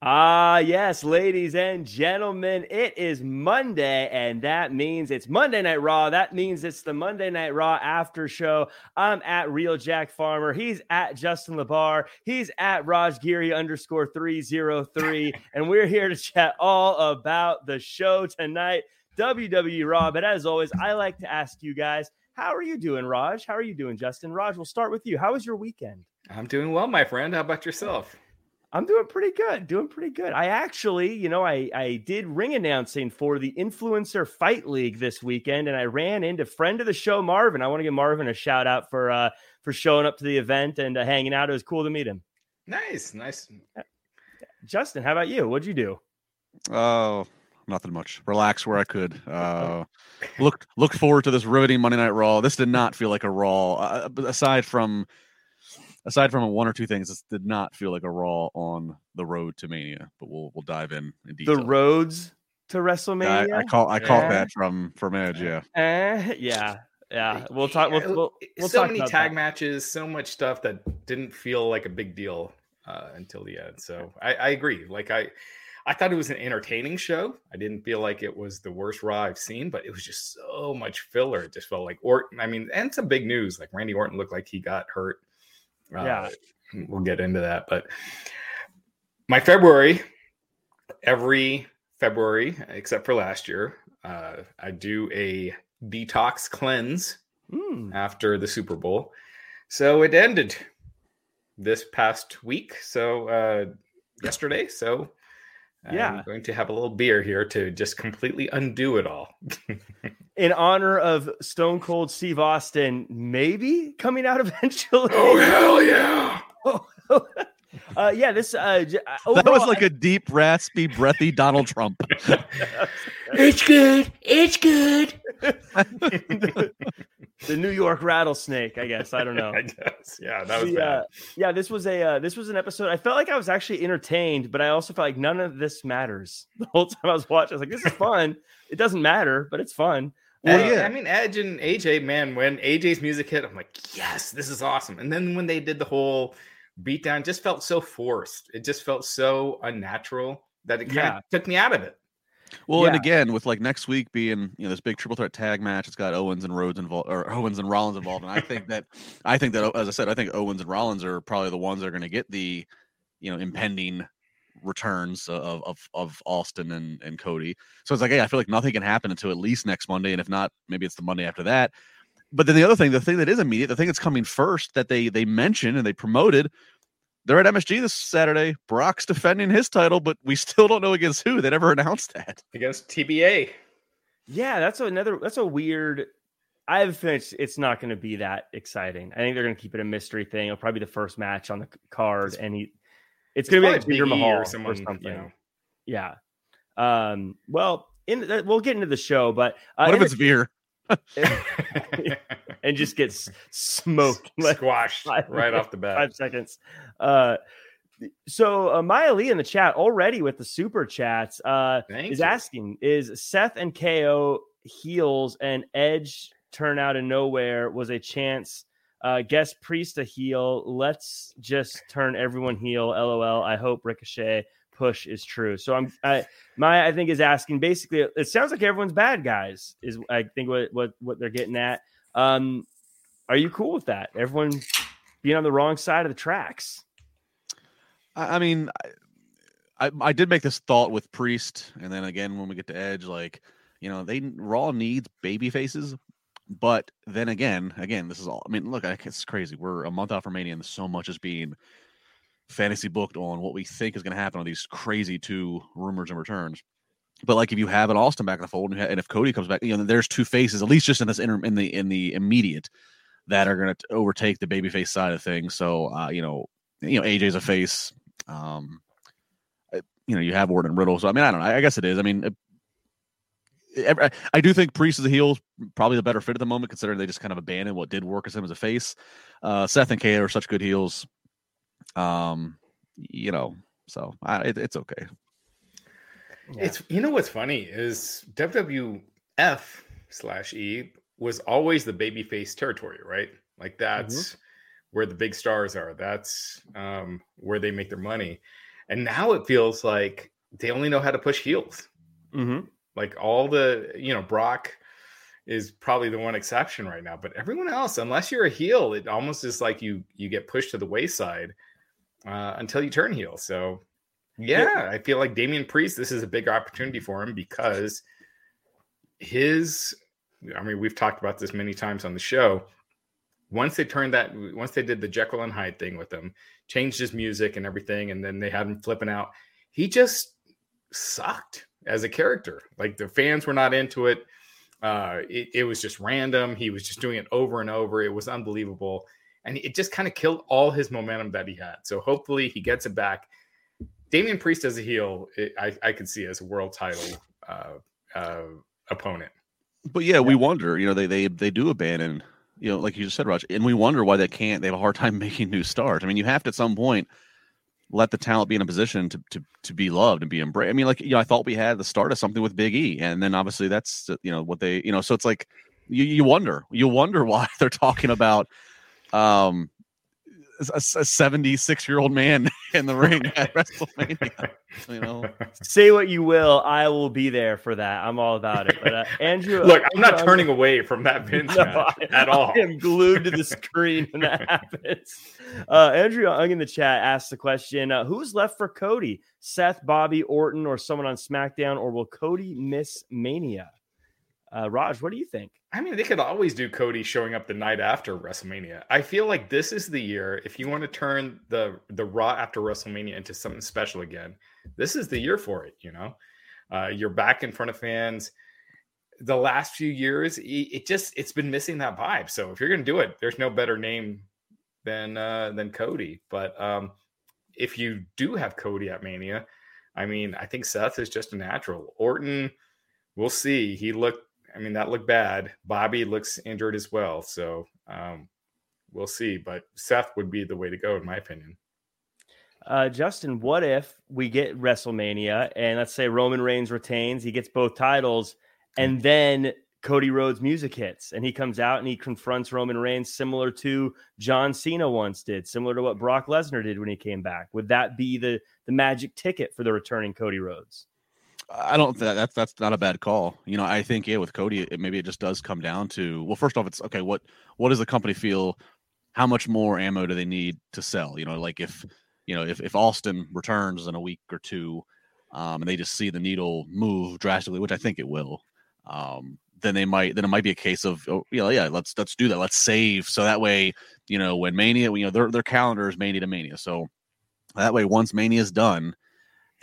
Ah, yes, ladies and gentlemen, it is Monday, and that means it's Monday Night Raw. That means it's the Monday Night Raw after show. I'm at Real Jack Farmer. He's at Justin LaBar. He's at Raj Giri underscore 303. and we're here to chat all about the show tonight, WWE Raw. But as always, I like to ask you guys, how are you doing, Raj? How are you doing, Justin? Raj, we'll start with you. How was your weekend? I'm doing well, my friend. How about yourself? I'm doing pretty good. Doing pretty good. I actually, you know, I I did ring announcing for the Influencer Fight League this weekend, and I ran into friend of the show Marvin. I want to give Marvin a shout out for uh for showing up to the event and uh, hanging out. It was cool to meet him. Nice, nice. Justin, how about you? What'd you do? Oh, nothing much. Relax where I could. Uh, looked looked forward to this riveting Monday Night Raw. This did not feel like a Raw, uh, aside from aside from one or two things, this did not feel like a Raw on the road to Mania. But we'll we'll dive in in detail. The roads to WrestleMania. I, I call I caught that from from Edge. Yeah. Eh, yeah. Yeah, we'll talk. We'll, we'll, we'll so talk many about tag that. matches, so much stuff that didn't feel like a big deal uh, until the end. So I, I agree. Like I, I thought it was an entertaining show. I didn't feel like it was the worst Raw I've seen, but it was just so much filler. It just felt like Orton. I mean, and some big news. Like Randy Orton looked like he got hurt. Uh, Yeah. we'll get into that. But my February, every February except for last year, uh, I do a detox cleanse Hmm. after the Super Bowl. So it ended this past week. So uh, yesterday. So Yeah. I'm going to have a little beer here to just completely undo it all. in honor of Stone Cold Steve Austin, maybe coming out eventually. Oh, hell yeah! uh, yeah, this uh, j- uh, That was like a deep, raspy, breathy Donald Trump. It's good. It's good. the, the New York rattlesnake. I guess I don't know. I guess. Yeah, that was The, bad. uh, yeah, this was a uh, this was an episode. I felt like I was actually entertained, but I also felt like none of this matters. The whole time I was watching, I was like, "This is fun. it doesn't matter, but it's fun." Well, Uh, yeah. I mean, Edge and AJ, man, when AJ's music hit, I'm like, yes, this is awesome. And then when they did the whole beatdown, it just felt so forced. It just felt so unnatural that it kind Yeah. of took me out of it. Well, and again, with like next week being you know this big triple threat tag match, it's got Owens and Rhodes involved, or Owens and Rollins involved, and I think that I think that as I said, I think Owens and Rollins are probably the ones that are going to get the you know impending returns of of of Austin and and Cody. So it's like, hey, I feel like nothing can happen until at least next Monday, and if not, maybe it's the Monday after that. But then the other thing, the thing that is immediate, the thing that's coming first that they they mentioned and they promoted, they're at MSG this Saturday. Brock's defending his title, but we still don't know against who. They never announced that. Against TBA. Yeah, that's another. That's a weird. I've finished. It's not going to be that exciting. I think they're going to keep it a mystery thing. It'll probably be the first match on the c- card, and he. It's, It's going to be like probably Jinder E Mahal or or, someone, you something. know. Yeah. Um. Well, in the, we'll get into the show, but uh, What if in it's Veer? the- and just gets smoked Squashed five right off the bat. five seconds. Uh, so uh, Maya Lee in the chat already with the super chats uh, is you. asking: Is Seth and KO heels and Edge turn out of nowhere was a chance? Uh, guess Priest a heel. Let's just turn everyone heel. LOL. I hope Ricochet push is true. So I'm I Maya I think is asking basically. It sounds like everyone's bad guys. Is I think what what what they're getting at. Um, are you cool with that? Everyone being on the wrong side of the tracks. I, mean, I, I did make this thought with Priest, and then again when we get to Edge, like you know, they Raw needs baby faces, but then again, again, this is all. I mean, look, it's crazy. We're a month out from Mania, and so much is being fantasy booked on what we think is going to happen on these crazy two rumors and returns. But like if you have an Austin back in the fold, and, and if Cody comes back, you know, there's two faces at least just in this in the in the immediate that are going to overtake the babyface side of things. So uh, you know, you know, AJ's a face. Um, you know, you have Orton and Riddle. So I mean, I don't know. I guess it is. I mean, it, I do think Priest as a heel is probably the better fit at the moment, considering they just kind of abandoned what did work as him as a face. Uh, Seth and KO are such good heels. Um, you know, so I, it, it's okay. Yeah. It's you know what's funny is WWF slash E was always the babyface territory, right? Like that's mm-hmm. where the big stars are. That's um, where they make their money. And now it feels like they only know how to push heels. Mm-hmm. Like all the, you know, Brock is probably the one exception right now, but everyone else, unless you're a heel, it almost is like you you get pushed to the wayside uh, until you turn heel. So, yeah, I feel like Damian Priest, this is a big opportunity for him because his, I mean, we've talked about this many times on the show. Once they turned that, once they did the Jekyll and Hyde thing with him, changed his music and everything, and then they had him flipping out. He just sucked as a character. Like the fans were not into it. Uh, it, it was just random. He was just doing it over and over. It was unbelievable. And it just kind of killed all his momentum that he had. So hopefully he gets it back. Damian Priest as a heel, it, I, I could see as a world title uh, uh, opponent. But yeah, we wonder, you know, they they they do abandon you know, like you just said, Raj, and we wonder why they can't. They have a hard time making new stars. I mean, you have to at some point let the talent be in a position to to to be loved and be embraced. I mean, like you know, I thought we had the start of something with Big E, and then obviously that's you know what they you know. So it's like you you wonder you wonder why they're talking about um a 76 year old man in the ring at WrestleMania. You know, say what you will, I will be there for that. I'm all about it. But uh, Andrew, look, I'm not turning away from that Vince no, match I, at all. I am glued to the screen when that happens. Uh, Andrew Young in the chat asked the question: uh, Who's left for Cody? Seth, Bobby, Orton, or someone on SmackDown, or will Cody miss Mania? Uh, Raj, what do you think? I mean, they could always do Cody showing up the night after WrestleMania. I feel like this is the year if you want to turn the the Raw after WrestleMania into something special again. This is the year for it. You know, uh, you're back in front of fans. The last few years, it just it's been missing that vibe. So if you're to do it, there's no better name than uh, than Cody. But um, if you do have Cody at Mania, I mean, I think Seth is just a natural. Orton, we'll see. He looked I mean, that looked bad. Bobby looks injured as well. So um, we'll see. But Seth would be the way to go, in my opinion. Uh, Justin, what if we get WrestleMania and let's say Roman Reigns retains, he gets both titles, and then Cody Rhodes music hits and he comes out and he confronts Roman Reigns, similar to John Cena once did, similar to what Brock Lesnar did when he came back. Would that be the the magic ticket for the returning Cody Rhodes? I don't think that's that's not a bad call. You know, I think yeah, with Cody, it, maybe it just does come down to well, first off, it's okay. What what does the company feel? How much more ammo do they need to sell? You know, like if you know if if Austin returns in a week or two, um, and they just see the needle move drastically, which I think it will, um, then they might then it might be a case of oh, yeah let's let's do that let's save so that way you know when Mania you know their their calendar is Mania to Mania so that way once Mania is done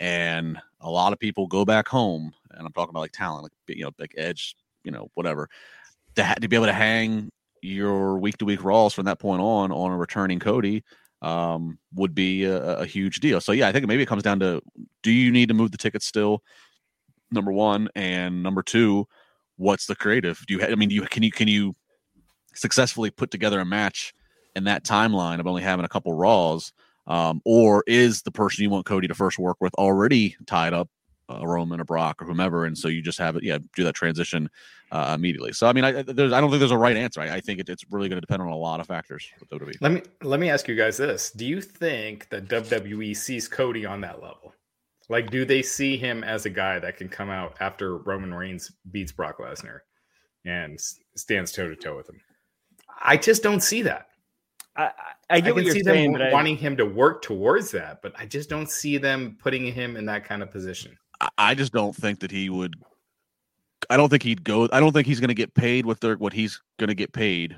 and a lot of people go back home, and I'm talking about like talent, like you know, like Edge, you know, whatever, to, ha- to be able to hang your week to week Raws from that point on on a returning Cody um, would be a, a, huge deal. So yeah, I think maybe it comes down to do you need to move the tickets still? Number one, and number two, what's the creative? Do you? I mean, do you can you can you successfully put together a match in that timeline of only having a couple Raws? Um, or is the person you want Cody to first work with already tied up, a uh, Roman or Brock or whomever, and so you just have it, yeah, do that transition uh, immediately. So I mean, I, there's, I don't think there's a right answer. I, I think it, it's really going to depend on a lot of factors. Let me let me ask you guys this: Do you think that WWE sees Cody on that level? Like, do they see him as a guy that can come out after Roman Reigns beats Brock Lesnar and stands toe to toe with him? I just don't see that. I, I get I what you're saying, but wanting I, him to work towards that, but I just don't see them putting him in that kind of position. I just don't think that he would. I don't think he'd go. I don't think he's going to get paid what they're what he's going to get paid,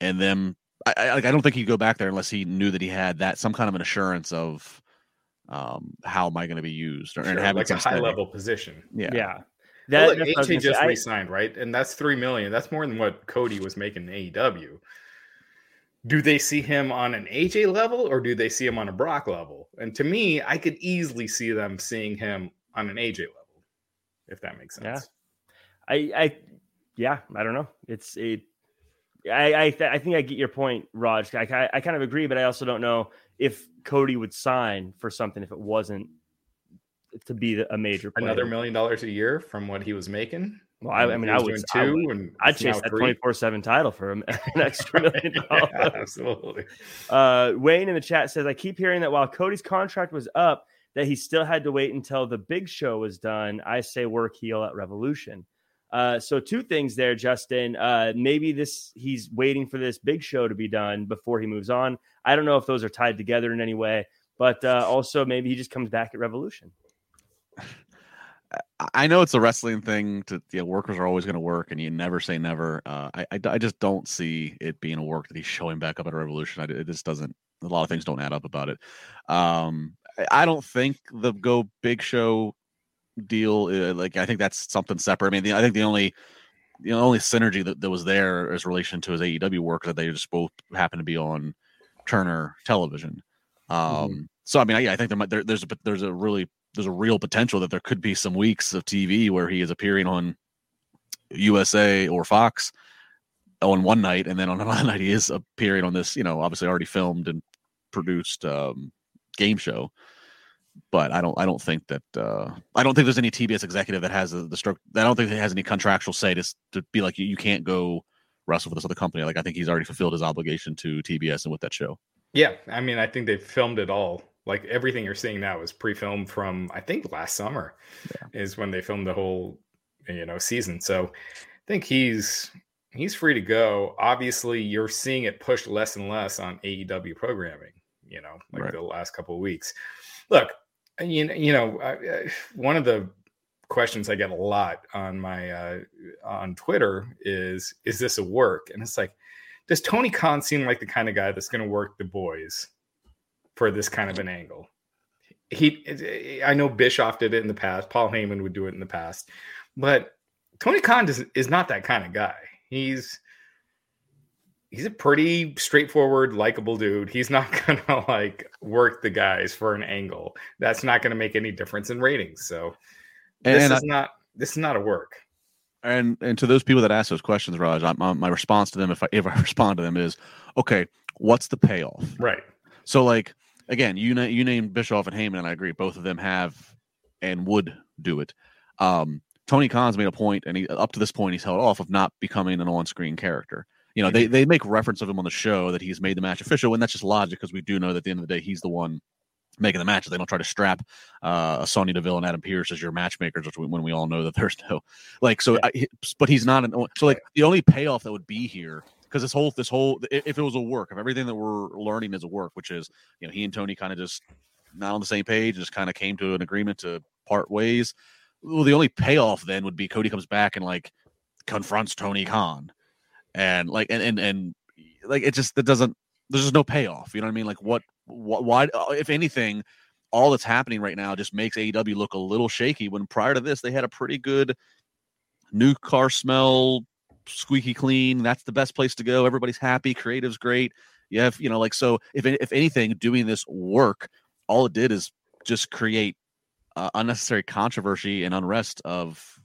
and then I, I like I don't think he'd go back there unless he knew that he had that some kind of an assurance of um how am I going to be used or Sure, having like a high steady- level position. Yeah. Yeah. Well, That, look, that's what I was AJ just say. I- re-signed, right? And that's three million. That's more than what Cody was making in AEW. Do they see him on an AJ level or do they see him on a Brock level? And to me, I could easily see them seeing him on an AJ level, if that makes sense. Yeah. I, I, yeah, I don't know. It's a, I, I, th- I think I get your point, Raj. I, I, I kind of agree, but I also don't know if Cody would sign for something if it wasn't to be a major player. Another million dollars a year from what he was making. Well, I, I mean, I was would, I two, would and I'd chase that twenty four seven title for him, an extra million dollars. yeah, absolutely. Uh, Wayne in the chat says, I keep hearing that while Cody's contract was up, that he still had to wait until the big show was done. I say work heel at Revolution. Uh, so two things there, Justin. Uh, maybe this he's waiting for this big show to be done before he moves on. I don't know if those are tied together in any way, but uh, also maybe he just comes back at Revolution. I- I know it's a wrestling thing. To you know, workers are always going to work, and you never say never. Uh, I, I I just don't see it being a work that he's showing back up at a Revolution. I, it just doesn't. A lot of things don't add up about it. Um, I- I don't think the go big show deal. Uh, like I think that's something separate. I mean, the, I think the only the only synergy that, that was there is relation to his AEW work that they just both happen to be on Turner Television. Um, so I mean, yeah, I think there might there, there's a there's a really there's a real potential that there could be some weeks of TV where he is appearing on USA or Fox on one night, and then on another night he is appearing on this, you know, obviously already filmed and produced um, game show. But I don't, I don't think that, uh, I don't think there's any TBS executive that has the, the stroke. I don't think it has any contractual say to to be like you, you can't go wrestle for this other company. Like I think he's already fulfilled his obligation to TBS and with that show. Yeah, I mean, I think they filmed it all. Like everything you're seeing now is pre-filmed from I think last summer is when they filmed the whole you know season. So I think he's he's free to go. Obviously, you're seeing it pushed less and less on AEW programming. You know, like Right. the last couple of weeks. Look, you you know, I, I- one of the questions I get a lot on my uh, on Twitter is is this a work? And it's like, does Tony Khan seem like the kind of guy that's going to work the boys for this kind of an angle? He, I know Bischoff did it in the past. Paul Heyman would do it in the past, but Tony Khan does, is not that kind of guy. He's he's a pretty straightforward, likable dude. He's not gonna like work the guys for an angle. That's not gonna make any difference in ratings. So this And I- is not this is not a work. and and to those people that ask those questions, Raj, I, my, my response to them, if I if I respond to them, is okay. What's the payoff? Right. So like again, you na- you named Bischoff and Heyman, and I agree, both of them have and would do it. Um, Tony Khan's made a point, and he up to this point he's held off of not becoming an on-screen character. You know, they they make reference of him on the show that he's made the match official, and that's just logic because we do know that at the end of the day he's the one making the matches. They don't try to strap uh, a Sonya Deville and Adam Pearce as your matchmakers, which we, when we all know that there's no like. So, I, but he's not an. So like the only payoff that would be here because this whole this whole if it was a work if everything that we're learning is a work, which is you know he and Tony kind of just not on the same page, just kind of came to an agreement to part ways. Well, the only payoff then would be Cody comes back and like confronts Tony Khan, and like and and and like it just that doesn't. There's just no payoff. You know what I mean? Like what? What? Why? uh, If anything, all that's happening right now just makes AEW look a little shaky. When prior to this, they had a pretty good new car smell, squeaky clean. That's the best place to go. Everybody's happy. Creative's great. You have, you know, like so. If if anything, doing this work, all it did is just create uh, unnecessary controversy and unrest of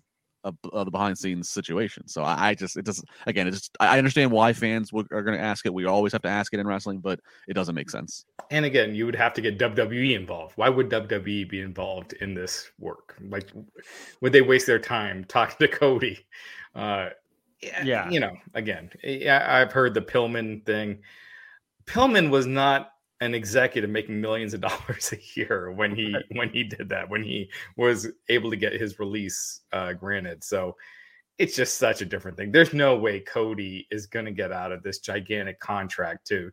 of, of the behind scenes situation. So I, I just it doesn't. Again, it just I understand why fans are going to ask it. We always have to ask it in wrestling, but it doesn't make sense. And again, you would have to get WWE involved. Why would WWE be involved in this work? Like, would they waste their time talking to Cody? Uh, Yeah. You know, again, I've heard the Pillman thing. Pillman was not an executive making millions of dollars a year when he when he did that when he was able to get his release uh, granted. So it's just such a different thing. There's no way Cody is going to get out of this gigantic contract to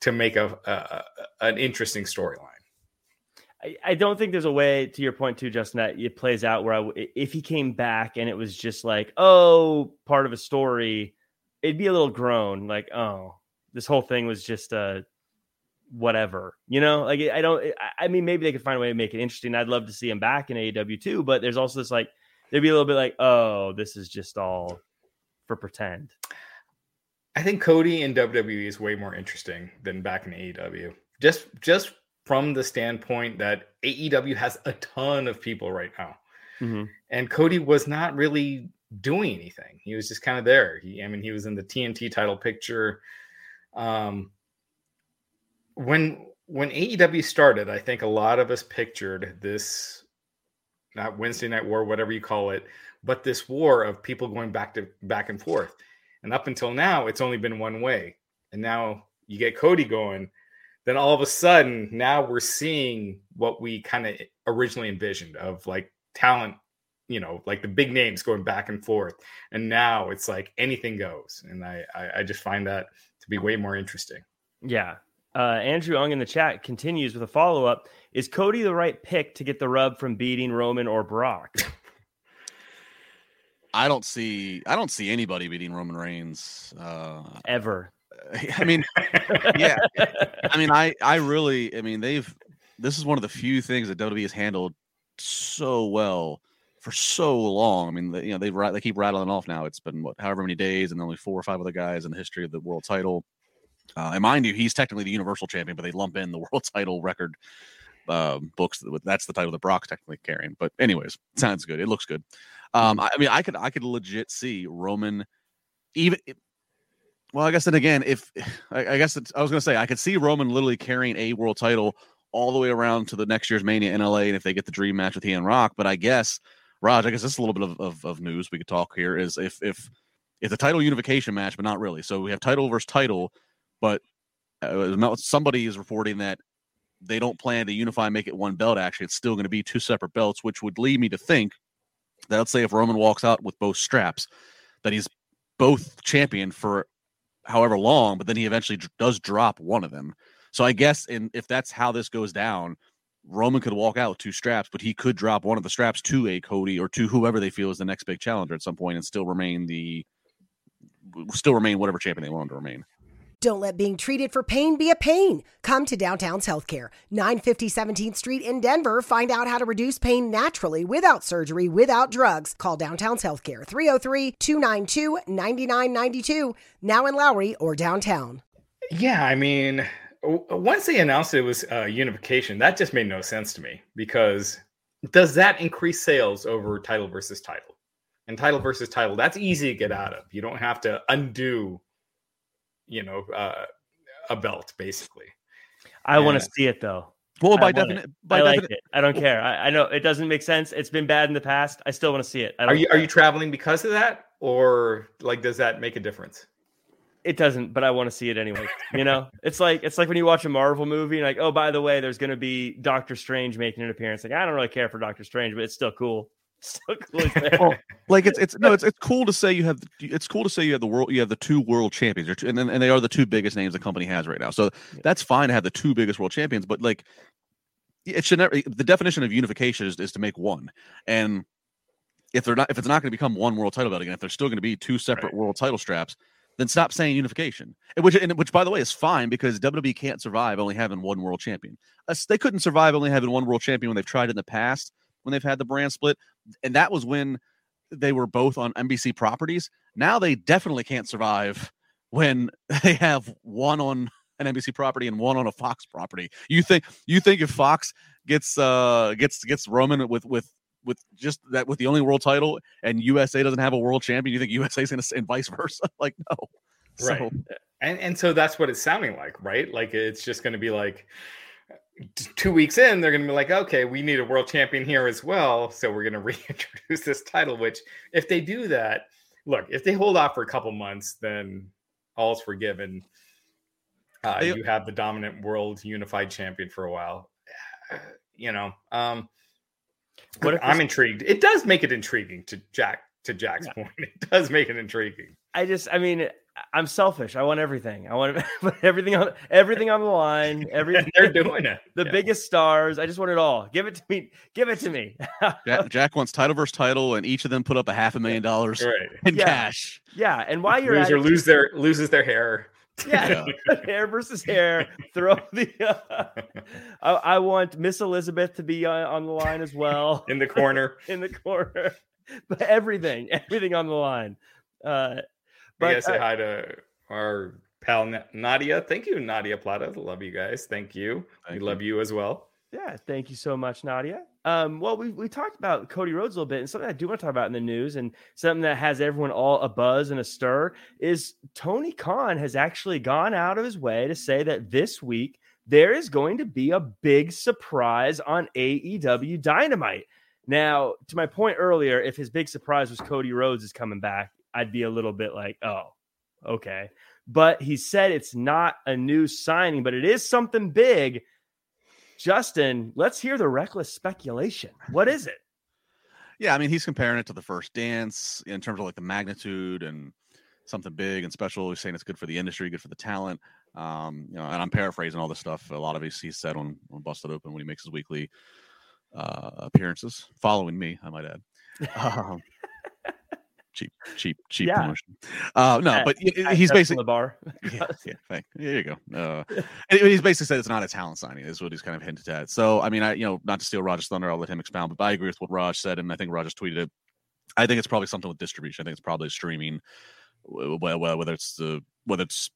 to make a, a, a an interesting storyline. I, I don't think there's a way, to your point too, Justin, that it plays out where I, if he came back and it was just like, oh, part of a story, it'd be a little grown, like, oh, this whole thing was just uh whatever, you know. Like I don't. I mean, maybe they could find a way to make it interesting. I'd love to see him back in AEW too, but there's also this like there'd be a little bit like, oh, this is just all for pretend. I think Cody in WWE is way more interesting than back in AEW. Just just from the standpoint that AEW has a ton of people right now. Mm-hmm. And Cody was not really doing anything. He was just kind of there. He, I mean, he was in the TNT title picture. Um, when when AEW started, I think a lot of us pictured this, not Wednesday Night War, whatever you call it, but this war of people going back to back and forth. And up until now, it's only been one way. And now you get Cody going. Then all of a sudden, now we're seeing what we kind of originally envisioned of like talent, you know, like the big names going back and forth. And now it's like anything goes. And I, I, I just find that to be way more interesting. Yeah. Uh, Andrew Ung in the chat continues with a follow up. Is Cody the right pick to get the rub from beating Roman or Brock? I don't see I don't see anybody beating Roman Reigns uh, ever. I mean, yeah. I mean, I I really I mean they've this is one of the few things that WWE has handled so well for so long. I mean, they, you know, they they keep rattling off now. It's been what however many days, and only four or five other guys in the history of the world title. Uh, and mind you, he's technically the Universal Champion, but they lump in the world title record uh, books. That's the title that Brock's technically carrying. But anyways, sounds good. It looks good. Um, I, I mean, I could I could legit see Roman even. Well, I guess then again, if I, I guess I was going to say I could see Roman literally carrying a world title all the way around to the next year's Mania in LA, and if they get the dream match with he and Rock. But I guess Raj, I guess this is a little bit of, of, of news we could talk here. Is if if it's a title unification match, but not really. So we have title versus title, but uh, somebody is reporting that they don't plan to unify make it one belt. Actually, it's still going to be two separate belts, which would lead me to think that let's say if Roman walks out with both straps, that he's both champion for however long, but then he eventually does drop one of them. So I guess in if that's how this goes down, Roman could walk out with two straps, but he could drop one of the straps to a Cody or to whoever they feel is the next big challenger at some point and still remain the still remain whatever champion they want to remain. Don't let being treated for pain be a pain. Come to Downtown's Healthcare, 950 17th Street in Denver. Find out how to reduce pain naturally without surgery, without drugs. Call Downtown's Healthcare, 303 292 9992, now in Lowry or downtown. Yeah, I mean, once they announced it was uh, unification, that just made no sense to me because does that increase sales over title versus title? And title versus title, that's easy to get out of. You don't have to undo you know, uh, a belt basically. I want to see it though. Well, by definition, I like it. I don't care. I, I, know it doesn't make sense. It's been bad in the past. I still want to see it. Are you are you traveling because of that, or like does that make a difference? It doesn't, but I want to see it anyway. You know, it's like it's like when you watch a Marvel movie, and like, oh, by the way, there's going to be Doctor Strange making an appearance. Like, I don't really care for Doctor Strange, but it's still cool. so well, like it's it's no it's it's cool to say you have it's cool to say you have the world you have the two world champions. And and they are the two biggest names the company has right now. So that's fine to have the two biggest world champions but like it should never the definition of unification is, is to make one. And if they're not if it's not going to become one world title belt again if there's still going to be two separate right. world title straps then stop saying unification. Which and which by the way is fine because WWE can't survive only having one world champion. They couldn't survive only having one world champion when they've tried in the past when they've had the brand split and that was when they were both on NBC properties. Now they definitely can't survive when they have one on an NBC property and one on a Fox property. You think you think if Fox gets uh gets gets Roman with with with just that with the only world title and USA doesn't have a world champion, you think USA is going to and vice versa? like no. Right. So, and and so that's what it's sounding like, right? Like it's just going to be like two weeks in, they're going to be like, okay, we need a world champion here as well. So we're going to reintroduce this title, which, if they do that, look, if they hold off for a couple months, then all's forgiven. Uh, you have the dominant world unified champion for a while. You know, um, what I'm intrigued. It does make it intriguing to Jack to Jack's yeah. point. It does make it intriguing. I just, I mean, I'm selfish. I want everything. I want everything on everything on the line. Everything they're doing it. The yeah. biggest stars. I just want it all. Give it to me. Give it to me. Jack, Jack, wants title versus title, and each of them put up a half a million dollars right. in yeah. cash. Yeah, and why you're loser lose their loses their hair. Yeah, hair versus hair. Throw the. Uh, I, I, want Miss Elizabeth to be on, on the line as well in the corner. in the corner, but everything, everything on the line. Uh, but I say uh, hi to our pal Nadia. Thank you, Nadia Plata. Love you guys. Thank you. Thank we you. love you as well. Yeah, thank you so much, Nadia. Um, well, we we talked about Cody Rhodes a little bit, and something I do want to talk about in the news, and something that has everyone all a buzz and a stir is Tony Khan has actually gone out of his way to say that this week there is going to be a big surprise on AEW Dynamite. Now, to my point earlier, if his big surprise was Cody Rhodes is coming back, I'd be a little bit like, oh, okay. But he said it's not a new signing, but it is something big Justin, let's hear the reckless speculation. What is it? Yeah, I mean, he's comparing it to the first dance in terms of like the magnitude and something big and special. He's saying it's good for the industry, good for the talent. Um, you know, and I'm paraphrasing all this stuff. A lot of it he said on, on Busted Open when he makes his weekly uh, appearances, following me, I might add. Um, cheap, cheap, cheap yeah. promotion. Uh, no, but he's basically the bar. yeah, yeah, thank, there you go. Uh, he's basically said it's not a talent signing. Is what he's kind of hinted at. So, I mean, I you know, not to steal Raj's thunder, I'll let him expound. But I agree with what Raj said, and I think Rogers tweeted it. I think it's probably something with distribution. I think it's probably streaming, whether it's the whether it's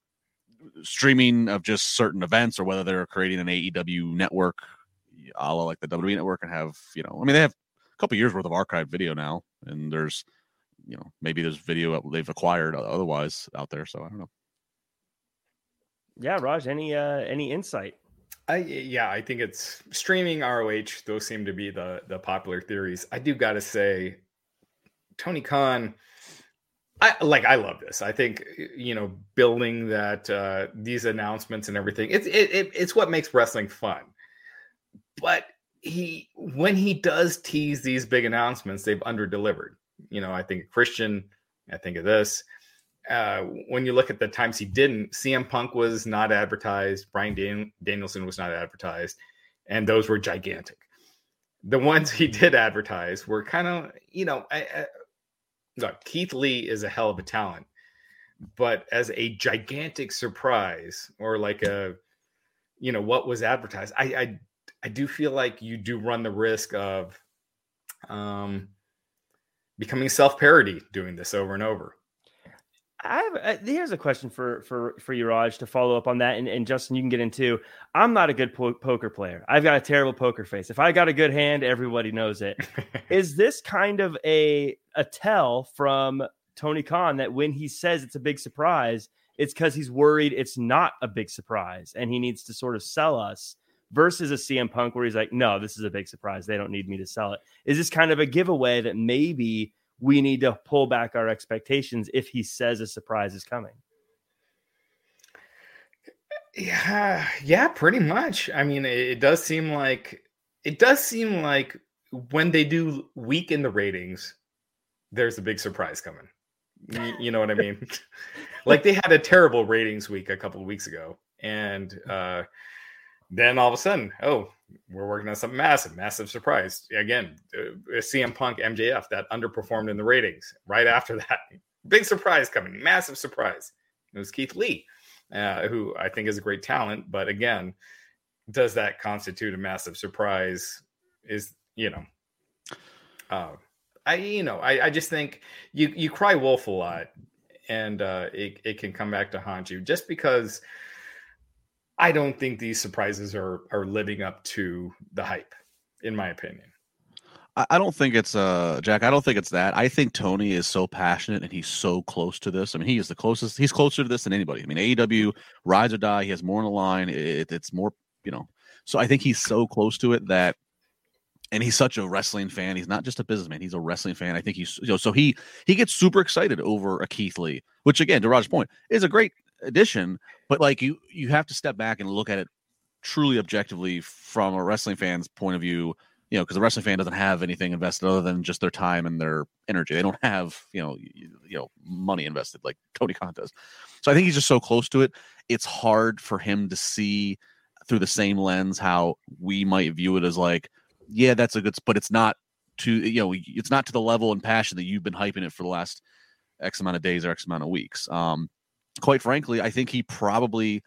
streaming of just certain events or whether they're creating an AEW network, a la like the WWE network, and have you know, I mean, they have a couple years worth of archived video now, and there's you know maybe there's video they've acquired otherwise out there. So I don't know. Yeah, Raj, any uh any insight? I yeah, I think it's streaming ROH. Those seem to be the the popular theories. I do got to say, Tony Khan. I like I love this. I think you know building that uh these announcements and everything. It's it, it it's what makes wrestling fun. But he when he does tease these big announcements, they've under delivered you know, I think Christian, I think of this. Uh, when you look at the times he didn't, CM Punk was not advertised, Brian Dan- Danielson was not advertised, and those were gigantic. The ones he did advertise were kind of, you know, I, I, look, Keith Lee is a hell of a talent, but as a gigantic surprise or like a, you know, what was advertised, I, I, I do feel like you do run the risk of, um, becoming self-parody doing this over and over. I have uh, here's a question for for for you, Raj, to follow up on that, and, and Justin, you can get into. I'm not a good po- poker player. I've got a terrible poker face. If I got a good hand, everybody knows it. Is this kind of a a tell from Tony Khan that when he says it's a big surprise, it's because he's worried it's not a big surprise, and he needs to sort of sell us versus a CM Punk where he's like, no, this is a big surprise. They don't need me to sell it. Is this kind of a giveaway that maybe we need to pull back our expectations if he says a surprise is coming? Yeah, yeah, pretty much. I mean, it, it does seem like it does seem like when they do weak in the ratings, there's a big surprise coming. You, you know what I mean? like they had a terrible ratings week a couple of weeks ago, and uh, then all of a sudden, oh, we're working on something massive, massive surprise. Again, uh, CM Punk MJF that underperformed in the ratings. Right after that, big surprise coming, massive surprise. It was Keith Lee, uh, who I think is a great talent, but again, does that constitute a massive surprise? Is you know, uh, I you know I, I just think you you cry wolf a lot, and uh, it it can come back to haunt you just because I don't think these surprises are are living up to the hype, in my opinion. I don't think it's uh Jack. I don't think it's that. I think Tony is so passionate and he's so close to this. I mean, he is the closest. He's closer to this than anybody. I mean, AEW rides or die. He has more on the line. It, it's more, you know. So I think he's so close to it that, and he's such a wrestling fan. He's not just a businessman. He's a wrestling fan. I think he's you know. So he he gets super excited over a Keith Lee, which again, to Raj's point, is a great addition, but like you you have to step back and look at it truly objectively from a wrestling fan's point of view you know because the wrestling fan doesn't have anything invested other than just their time and their energy. They don't have you know you, you know money invested like tony khan does. So i think he's just so close to it it's hard for him to see through the same lens how we might view it as like yeah that's a good but it's not to you know it's not to the level and passion that you've been hyping it for the last x amount of days or x amount of weeks. Um quite frankly, I think he probably,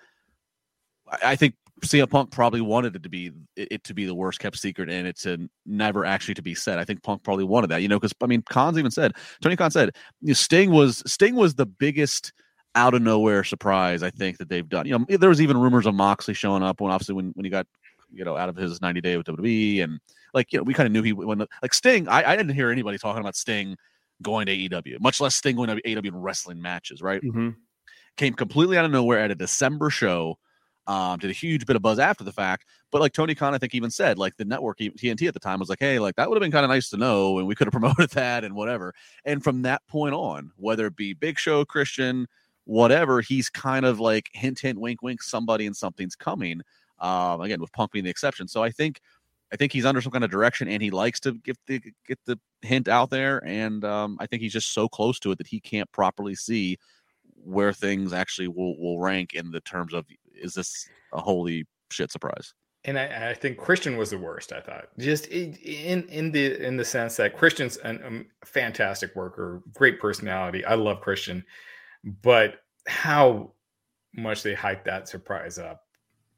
I think CM Punk probably wanted it to be it to be the worst kept secret and it's a never actually to be said. I think Punk probably wanted that, you know, because I mean, Khan's even said Tony Khan said you know, Sting was Sting was the biggest out of nowhere surprise I think that they've done. You know, there was even rumors of Moxley showing up when obviously when when he got you know out of his 90 day with WWE and like you know we kind of knew he when like Sting I, I didn't hear anybody talking about Sting going to AEW, much less Sting going to AEW in wrestling matches, right? Mm-hmm. Came completely out of nowhere at a December show. Um, did a huge bit of buzz after the fact, but like Tony Khan, I think even said like the network TNT at the time was like, hey, like that would have been kind of nice to know, and we could have promoted that and whatever. And from that point on, whether it be Big Show, Christian, whatever, he's kind of like hint, hint, wink, wink, somebody and something's coming. Um, again, with Punk being the exception. So I think I think he's under some kind of direction, and he likes to get the get the hint out there. And um, I think he's just so close to it that he can't properly see where things actually will will rank in the terms of is this a holy shit surprise? And I, I think Christian was the worst. I thought just in in the in the sense that Christian's a um, fantastic worker, great personality. I love Christian, but how much they hyped that surprise up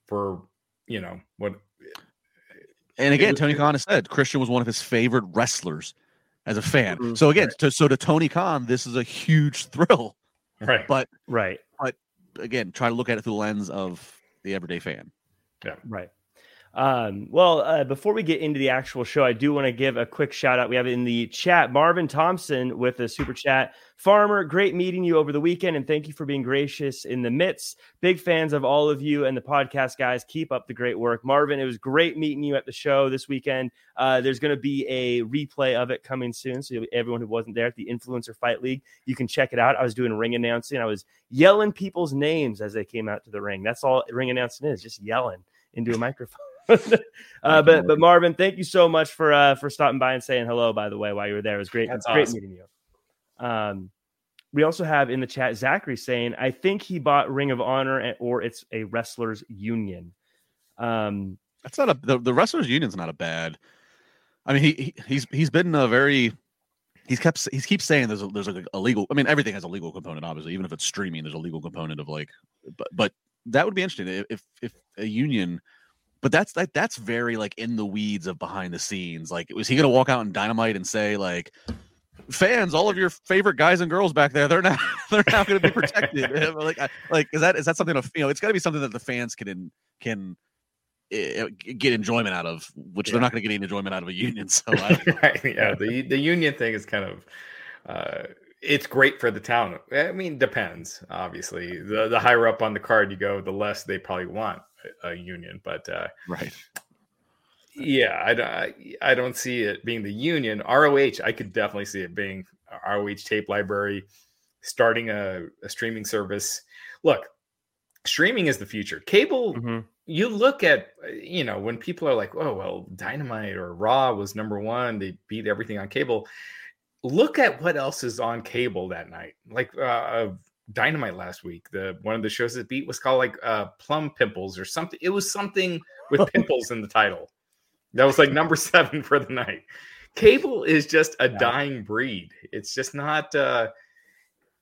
for you know what and again, Tony Khan has said Christian was one of his favorite wrestlers as a fan. Mm-hmm. So again, right. to, so to Tony Khan, this is a huge thrill. Right. But right. But again, try to look at it through the lens of the everyday fan. Yeah. Right. Um, well, uh, before we get into the actual show, I do want to give a quick shout out. We have in the chat Marvin Thompson with a super chat. Farmer, great meeting you over the weekend, and thank you for being gracious in the midst. Big fans of all of you and the podcast guys. Keep up the great work, Marvin. It was great meeting you at the show this weekend. Uh, there's going to be a replay of it coming soon, so everyone who wasn't there at the Influencer Fight League, you can check it out. I was doing ring announcing. I was yelling people's names as they came out to the ring. That's all ring announcing is, just yelling into a microphone. uh, but but Marvin, thank you so much for uh, for stopping by and saying hello. By the way, while you were there, it was great. That's great awesome. meeting you. Um, we also have in the chat Zachary saying, "I think he bought Ring of Honor, or it's a wrestlers union." Um, that's not a the, the wrestlers union's not a bad. I mean, he, he he's he's been a very he's kept he keeps saying there's a, there's a, a legal. I mean, everything has a legal component, obviously. Even if it's streaming, there's a legal component of like, but but that would be interesting if if a union but that's like that's very like in the weeds of behind the scenes. Like, was he gonna walk out in dynamite and say like, fans, all of your favorite guys and girls back there, they're not they're not going to be protected. like, like is that is that something of you know? It's got to be something that the fans can can uh, get enjoyment out of, which yeah. they're not going to get any enjoyment out of a union. So, right, yeah, the the union thing is kind of. Uh, it's great for the town. I mean, depends. Obviously, the the higher up on the card you go, the less they probably want a union. But uh, right, yeah, I, don't I don't see it being the union. ROH, I could definitely see it being ROH tape library, starting a, a streaming service. Look, streaming is the future. Cable. Mm-hmm. You look at, you know, when people are like, "Oh, well, Dynamite or Raw was number one. They beat everything on cable." Look at what else is on cable that night. Like uh, Dynamite last week. The one of the shows that beat was called like uh, Plum Pimples or something. It was something with pimples in the title. That was like number seven for the night. Cable is just a yeah. dying breed. It's just not. Uh,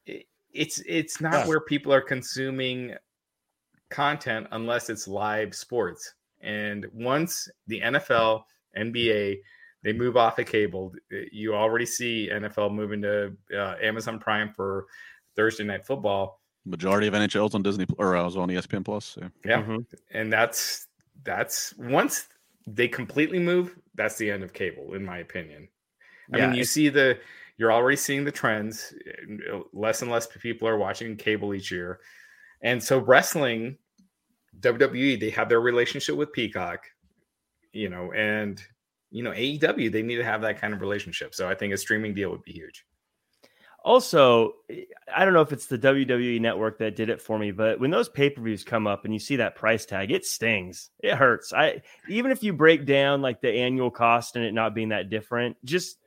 it, it's it's not yeah. where people are consuming content unless it's live sports. And once the NFL, NBA, they move off of cable, you already see NFL moving to uh, Amazon Prime for Thursday night football. Majority of NHL's on Disney or I uh, was on ESPN Plus. So. Yeah, mm-hmm. and that's that's once they completely move, that's the end of cable, in my opinion. I yeah, mean, you see the you're already seeing the trends. Less and less people are watching cable each year, and so wrestling, WWE, they have their relationship with Peacock, you know, and you know AEW, they need to have that kind of relationship. So I think a streaming deal would be huge. Also, I don't know if it's the WWE network that did it for me, but when those pay-per-views come up and you see that price tag, it stings. It hurts. I even if you break down like the annual cost and it not being that different, just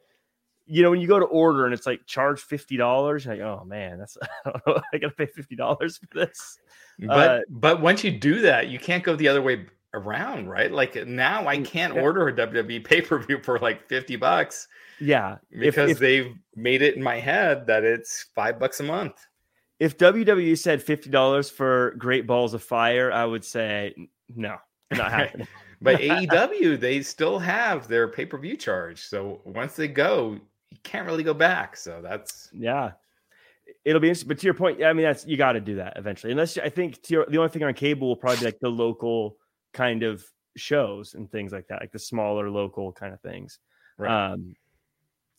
you know, when you go to order and it's like charge fifty dollars, like, oh man, that's I, I gotta pay fifty dollars for this. But uh, but once you do that, you can't go the other way around, right? Like now I mm, can't yeah. order a WWE pay-per-view for like 50 bucks yeah, because if, if, they've made it in my head that it's five bucks a month. if WWE said fifty dollars for Great Balls of Fire, I would say no, not happening. but AEW, they still have their pay per view charge. So once they go, you can't really go back. So that's yeah. It'll be interesting, but to your point, I mean, that's you got to do that eventually. Unless I think your, the only thing on cable will probably be like the local kind of shows and things like that, like the smaller local kind of things. Right. Um,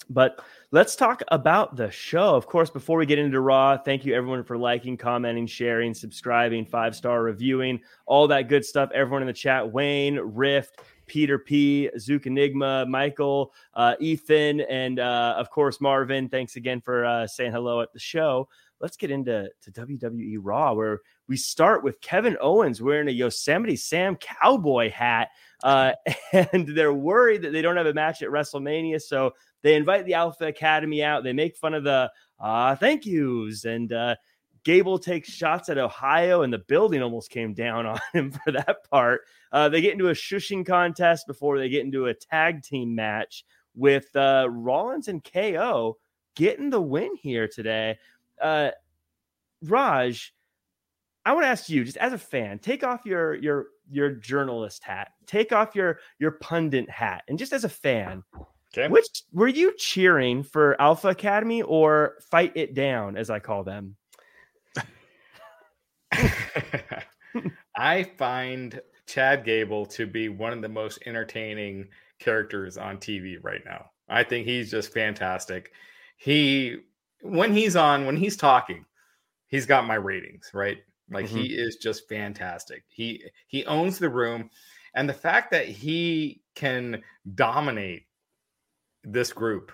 but let's talk about the show. Of course, before we get into Raw, thank you everyone for liking, commenting, sharing, subscribing, five star reviewing, all that good stuff. Everyone in the chat Wayne, Rift, Peter P, Zook Enigma, Michael, uh, Ethan, and uh, of course, Marvin. Thanks again for uh, saying hello at the show. Let's get into to WWE Raw, where we start with Kevin Owens wearing a Yosemite Sam cowboy hat. Uh, and they're worried that they don't have a match at WrestleMania. So they invite the Alpha Academy out. They make fun of the uh, thank yous. And uh, Gable takes shots at Ohio, and the building almost came down on him for that part. Uh, they get into a shushing contest before they get into a tag team match with uh, Rollins and KO getting the win here today. Uh, Raj, I want to ask you, just as a fan, take off your your your journalist hat, take off your your pundit hat, and just as a fan, Okay. Which were you cheering for Alpha Academy or Fight It Down, as I call them? I find Chad Gable to be one of the most entertaining characters on TV right now. I think he's just fantastic. He when he's on, when he's talking, he's got my ratings, right? Like mm-hmm. he is just fantastic. He he owns the room and the fact that he can dominate this group,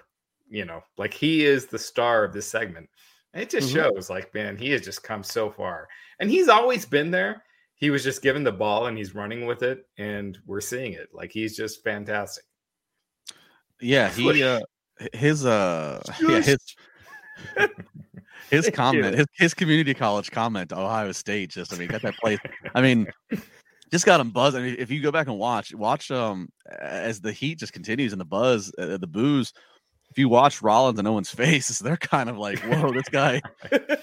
you know, like he is the star of this segment. And it just mm-hmm. shows like, man, he has just come so far. And he's always been there. He was just given the ball and he's running with it, and we're seeing it. Like he's just fantastic. Yeah, he uh his uh yeah, his his comment, his, his community college comment to Ohio State just I mean got that place. I mean just got him buzzing. I mean, if you go back and watch, watch um as the heat just continues and the buzz, uh, the booze. If you watch Rollins and Owens' faces, they're kind of like, "Whoa, this guy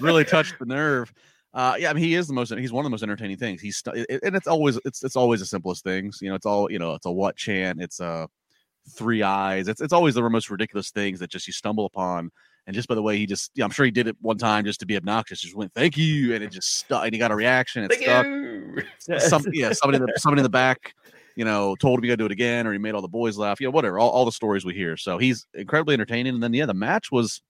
really touched the nerve." Uh, yeah, I mean, he is the most. He's one of the most entertaining things. He's and it's always it's it's always the simplest things. You know, it's all you know. It's a what chant. It's a three eyes. It's it's always the most ridiculous things that just you stumble upon and just by the way, he just, yeah, I'm sure he did it one time just to be obnoxious. Just went, thank you. And it just stuck. And he got a reaction. It thank stuck. You. Some, yeah, somebody in, the, somebody in the back, you know, told him he got to do it again or he made all the boys laugh. Yeah, whatever. All, all the stories we hear. So he's incredibly entertaining. And then, yeah, the match was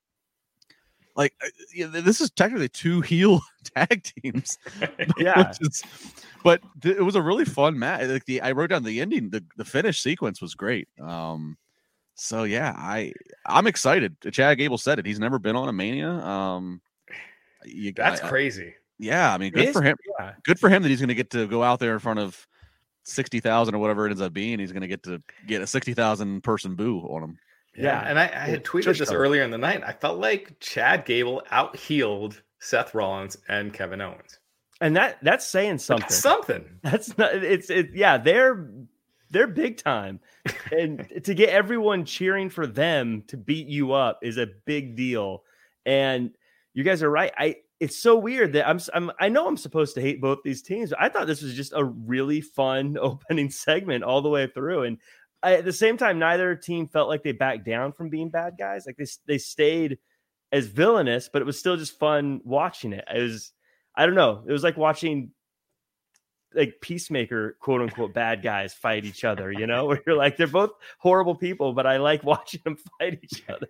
like, uh, yeah, this is technically two heel tag teams. yeah. Is, but th- it was a really fun match. Like the, I wrote down the ending, the, the finish sequence was great. Um, so yeah, I I'm excited. Chad Gable said it. He's never been on a Mania. Um, you, that's I, crazy. Yeah, I mean, good for him. Yeah. Good for him that he's going to get to go out there in front of sixty thousand or whatever it ends up being. He's going to get to get a sixty thousand person boo on him. Yeah, yeah. and I, I had tweeted this earlier in the night. I felt like Chad Gable out healed Seth Rollins and Kevin Owens. And that that's saying something. That's something. That's not. It's it. Yeah, they're they're big time. And to get everyone cheering for them to beat you up is a big deal. And you guys are right. I it's so weird that I'm, I'm I know I'm supposed to hate both these teams, I thought this was just a really fun opening segment all the way through. And I, at the same time, neither team felt like they backed down from being bad guys. Like they they stayed as villainous, but it was still just fun watching it. It was I don't know. It was like watching like peacemaker quote unquote bad guys fight each other you know? Where you're like they're both horrible people but i like watching them fight each other.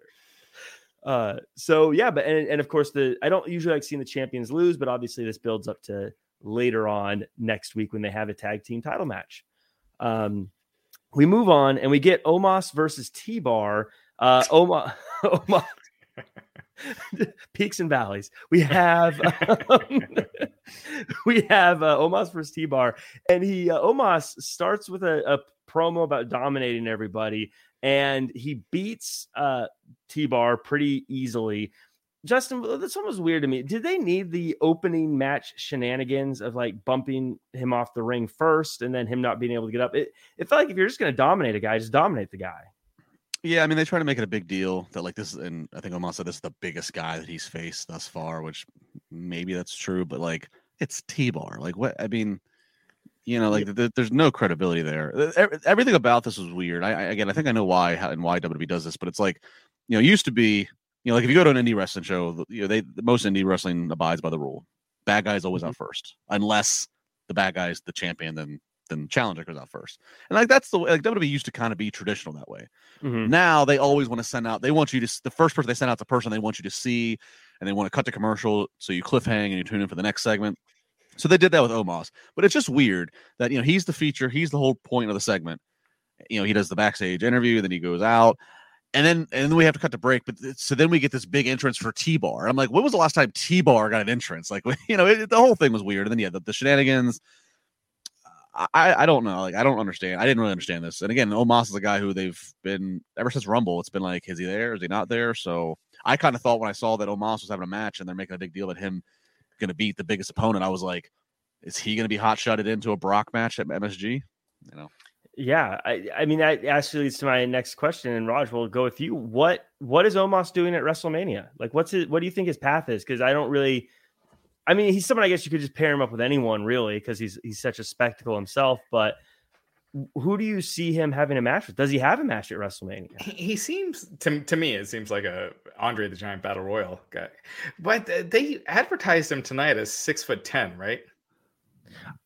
Uh so yeah but and, and of course the i don't usually like seeing the champions lose but obviously this builds up to later on next week when they have a tag team title match. Um we move on and we get omos versus t-bar. Uh omos omos peaks and valleys. We have um, we have uh, Omos versus T Bar, and he uh, Omos starts with a, a, promo about dominating everybody, and he beats uh, T Bar pretty easily. Justin, this one was weird to me. Did they need the opening match shenanigans of like bumping him off the ring first and then him not being able to get up? It, it felt like if you're just going to dominate a guy, just dominate the guy. Yeah, I mean they try to make it a big deal that like this, and I think Omos said this is the biggest guy that he's faced thus far, which maybe that's true, but like it's T Bar. Like what? I mean, you know, like the, there's no credibility there. Everything about this was weird. I, I again, I think I know why how, and why WWE does this, but it's like, you know, used to be, you know, like if you go to an indie wrestling show, you know, they most indie wrestling abides by the rule. Bad guys always mm-hmm. out first, unless the bad guy's the champion, then then challenger goes out first. And like that's the way like WWE used to kind of be traditional that way. Mm-hmm. Now they always want to send out. They want you to the first person they send out the person they want you to see, and they want to cut the commercial so you cliffhang and you tune in for the next segment. So they did that with Omos, but it's just weird that you know he's the feature, he's the whole point of the segment. You know, he does the backstage interview, then he goes out, and then and then we have to cut the break. But so then we get this big entrance for T Bar. I'm like, when was the last time T Bar got an entrance? Like, you know, it, the whole thing was weird. And then yeah, the, the shenanigans. I, I don't know. Like, I don't understand. I didn't really understand this. And again, Omos is a guy who they've been ever since Rumble. It's been like, is he there? Is he not there? So I kind of thought when I saw that Omos was having a match and they're making a big deal that him going to beat the biggest opponent, I was like, is he going to be hot shotted into a Brock match at MSG? You know. Yeah, I, I mean that actually leads to my next question, and Raj will go with you. What what is Omos doing at WrestleMania? Like, what's his? What do you think his path is? Because I don't really. I mean, he's someone I guess you could just pair him up with anyone really, because he's he's such a spectacle himself. But who do you see him having a match with? Does he have a match at WrestleMania? He seems to to me it seems like a Andre the Giant Battle Royal guy, but they advertised him tonight as six foot ten, right?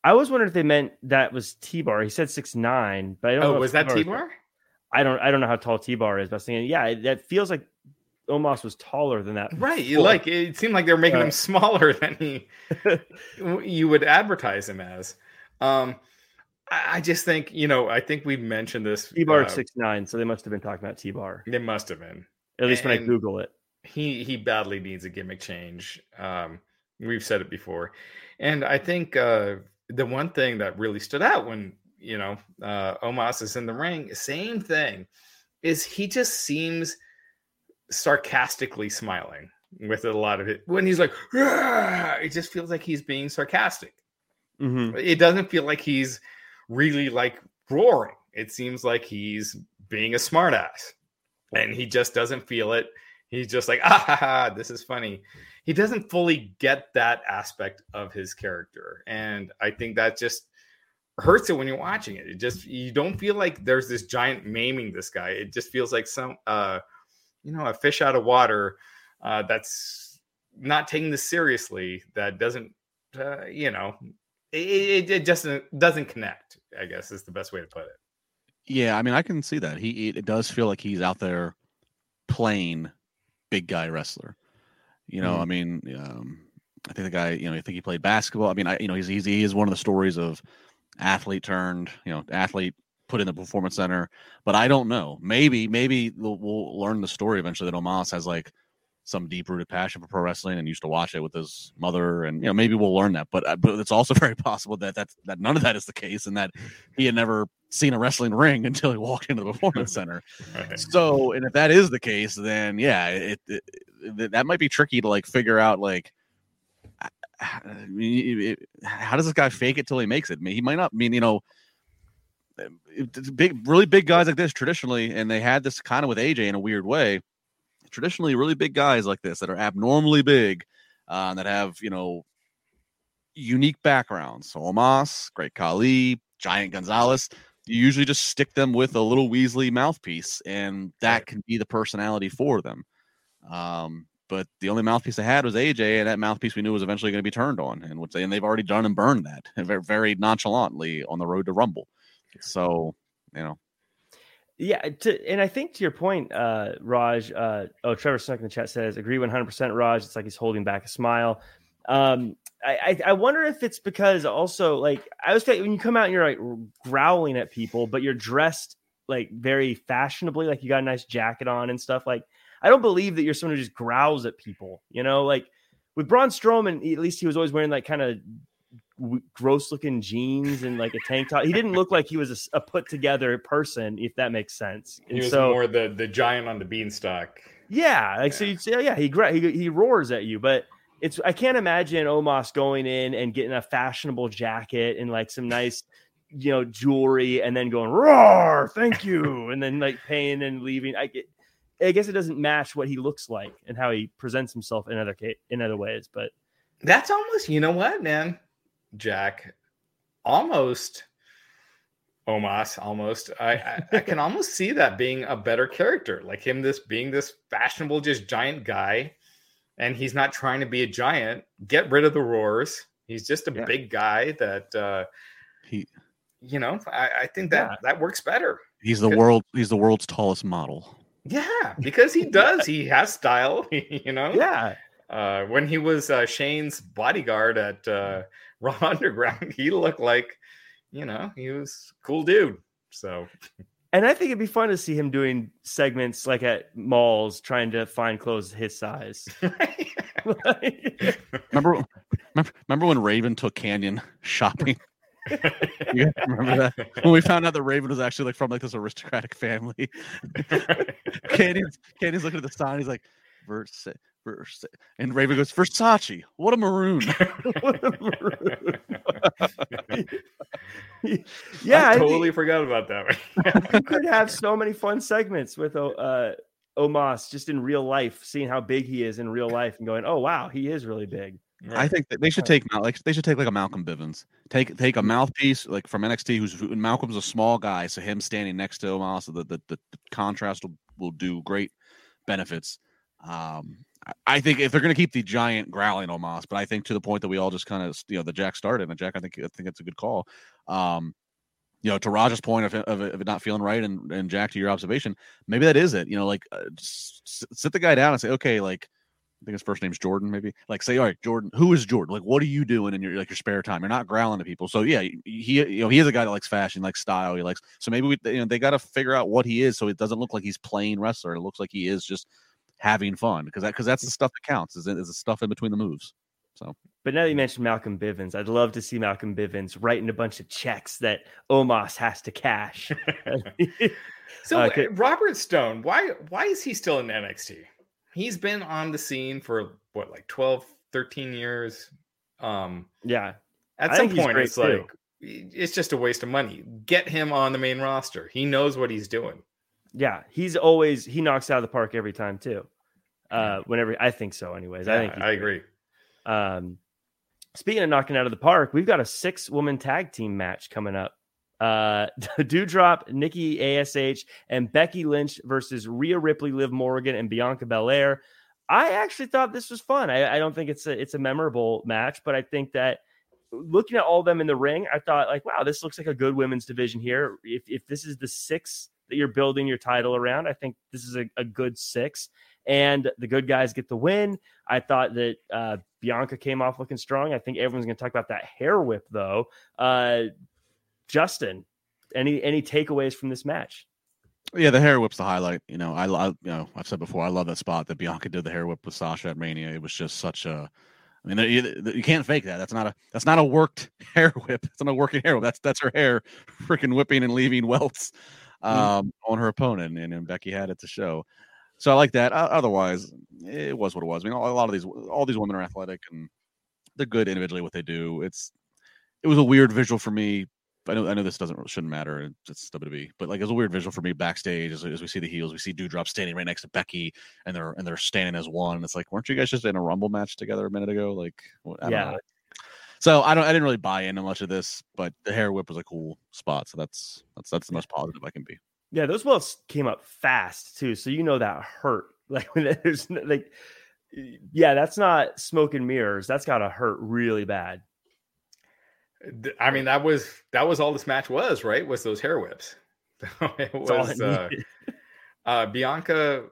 I was wondering if they meant that was T Bar. He said six nine, but I don't. Oh, was that T Bar? I don't. I don't know how tall T Bar is, but I was thinking, yeah, that feels like Omos was taller than that. Right. You like it seemed like they were making him smaller than he you would advertise him as. Um, I just think you know. I think we mentioned this. T Bar uh, six nine, so they must have been talking about T Bar. They must have been. At least and when I Google it. He he badly needs a gimmick change. Um, we've said it before, and I think uh, the one thing that really stood out when you know uh, Omos is in the ring, same thing, is he just seems sarcastically smiling with a lot of it. When he's like, it just feels like he's being sarcastic. Mm-hmm. It doesn't feel like he's really like roaring. It seems like he's being a smartass, and he just doesn't feel it. He's just like, ah, ha, ha, this is funny he doesn't fully get that aspect of his character and i think that just hurts it when you're watching it it just you don't feel like there's this giant maiming this guy it just feels like some uh you know a fish out of water uh that's not taking this seriously that doesn't uh, you know it, it, it just doesn't connect i guess is the best way to put it yeah i mean i can see that he it does feel like he's out there playing big guy wrestler you know, mm-hmm. I mean, um, I think the guy, you know, I think he played basketball. I mean, I, you know, he's, he's he is one of the stories of athlete turned, you know, athlete put in the performance center. But I don't know. Maybe, maybe we'll, we'll learn the story eventually that Omos has like some deep rooted passion for pro wrestling and used to watch it with his mother, and you know, maybe we'll learn that. But uh, but it's also very possible that that's that none of that is the case, and that he had never seen a wrestling ring until he walked into the performance center. right. So, and if that is the case, then yeah, it, it that might be tricky to like figure out like how does this guy fake it till he makes it? I mean, he might not I mean, you know, big, really big guys like this traditionally, and they had this kind of with AJ in a weird way. Traditionally, really big guys like this that are abnormally big, uh, that have you know unique backgrounds. So Omos, Great Khali, Giant Gonzalez. You usually just stick them with a little Weasley mouthpiece, and that can be the personality for them. Um, but the only mouthpiece I had was AJ, and that mouthpiece we knew was eventually going to be turned on, and which and they've already done and burned that very, very nonchalantly on the road to Rumble. So you know, yeah, to, and I think to your point, uh, Raj. Uh, oh, Trevor Snuck in the chat says, "Agree one hundred percent, Raj." It's like he's holding back a smile. Um, I, I, I wonder if it's because also like I was when you come out and you're like growling at people, but you're dressed like very fashionably, like you got a nice jacket on and stuff. Like I don't believe that you're someone who just growls at people. You know, like with Braun Strowman, at least he was always wearing like kind of gross looking jeans and like a tank top. He didn't look like he was a, a put together person, if that makes sense. And he was so, more the the giant on the beanstalk. Yeah, like yeah. so you say, yeah, he he he roars at you, but it's I can't imagine Omos going in and getting a fashionable jacket and like some nice you know jewelry and then going roar thank you and then like paying and leaving i get I guess it doesn't match what he looks like and how he presents himself in other in other ways. But That's almost, you know what, man, Jack, almost Omos, almost. I, I, I can almost see that being a better character, like him, this being this fashionable, just giant guy, and he's not trying to be a giant. Get rid of the roars. He's just a Yeah. big guy that uh He you know. I, I think that Yeah. that works better. he's the world he's the world's tallest model. Yeah, because he does. he has style. You know. Yeah. Uh, when he was uh, Shane's bodyguard at uh, Raw Underground, he looked like, you know, he was cool dude. So And I think it'd be fun to see him doing segments like at malls trying to find clothes his size. Remember remember, remember when Raven took Kanyon shopping? You remember that? When we found out that Raven was actually like from like this aristocratic family. Kanyon's Kanyon's looking at the sign, he's like, Versa Versa and Raven goes, Versace, what a maroon. yeah, I I think- totally forgot about that. you could have so many fun segments with O- uh, Omos just in real life, seeing how big he is in real life, and going, "Oh wow, he is really big." I think that they should take Mal- like they should take like a Malcolm Bivens. Take take a mouthpiece like from NXT who's who- Malcolm's a small guy, so him standing next to Omos, the, the the the contrast will, will do great benefits. Um I- think if they're going to keep the giant growling Omos, but I think to the point that we all just kind of you know the Jack started and Jack, I think I think it's a good call. Um, you know, to Roger's point of, of, of it not feeling right, and and Jack to your observation, maybe that is it. You know, like uh, sit the guy down and say, okay, like I think his first name's Jordan, maybe. Like, say, all right, Jordan, who is Jordan? Like, what are you doing in your like your spare time? You're not growling at people. So yeah, he you know he is a guy that likes fashion, likes style. He likes so maybe we you know they got to figure out what he is so it doesn't look like he's playing wrestler. It looks like he is just having fun because that because that's the stuff that counts is, is the stuff in between the moves. So But now that you mentioned Malcolm Bivens, I'd love to see Malcolm Bivens writing a bunch of checks that Omos has to cash. So Uh, could- uh, Robert Stone, why why is he still in NXT? He's been on the scene for what like 12, 13 years. Um yeah, at I some point it's too. like it's just a waste of money. Get him on the main roster. He knows what he's doing. Yeah, he's always he knocks out of the park every time too. Uh, whenever I think so, anyways. I think I great. agree. Um, speaking of knocking out of the park, we've got a six woman tag team match coming up. Uh, Doudrop, Nikki Ash, and Becky Lynch versus Rhea Ripley, Liv Morgan, and Bianca Belair. I actually thought this was fun. I, I don't think it's a it's a memorable match, but I think that looking at all of them in the ring, I thought like, wow, this looks like a good women's division here. If if this is the six that you're building your title around, I think this is a, a good six. And the good guys get the win. I thought that uh, Bianca came off looking strong. I think everyone's going to talk about that hair whip though. Uh, Justin, any any takeaways from this match? yeah, the hair whip's the highlight. You know, I love you know I've said before I love that spot that Bianca did the hair whip with Sasha at Mania. It was just such a I mean, you, you can't fake that. That's not a that's not a worked hair whip. It's not a working hair whip. That's that's her hair freaking whipping and leaving welts um, on her opponent, and, and Becky had it to show. So I like that. Otherwise, it was what it was. I mean, a lot of these all these women are athletic and they're good individually. What they do, it's it was a weird visual for me. I know I know this doesn't shouldn't matter. It's WWE, but like it was a weird visual for me backstage as, as we see the heels. We see Doudrop standing right next to Becky, and they're and they're standing as one. It's like, weren't you guys just in a Rumble match together a minute ago? Like, what- I don't Yeah. know. So I don't. I didn't really buy into much of this, but the hair whip was a cool spot. So that's that's that's the most positive I can be. Yeah, those welts came up fast too, so you know that hurt. Like when there's like, yeah, that's not smoke and mirrors. That's got to hurt really bad. I mean, that was that was all this match was, right? Was those hair whips. it was it uh, uh, Bianca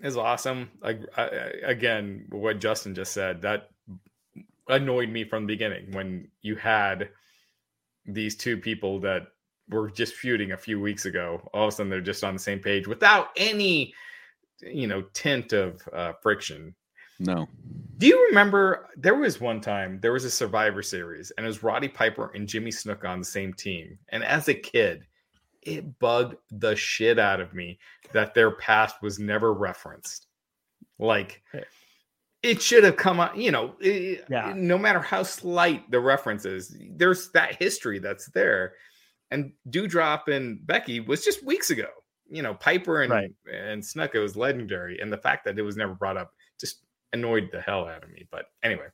is awesome. I, I, I- again, what Justin just said that annoyed me from the beginning when you had these two people that were just feuding a few weeks ago. All of a sudden, they're just on the same page without any, you know, tint of uh, friction. No, Do you remember there was one time there was a Survivor Series and it was Roddy Piper and Jimmy Snuka on the same team. And as a kid, it bugged the shit out of me that their past was never referenced. Like Hey. It should have come out, you know, it- Yeah. no matter how slight the reference is, there's that history that's there. And Doudrop and Becky was just weeks ago. You know, Piper and Right. and it was legendary. And the fact that it was never brought up just annoyed the hell out of me. But anyway,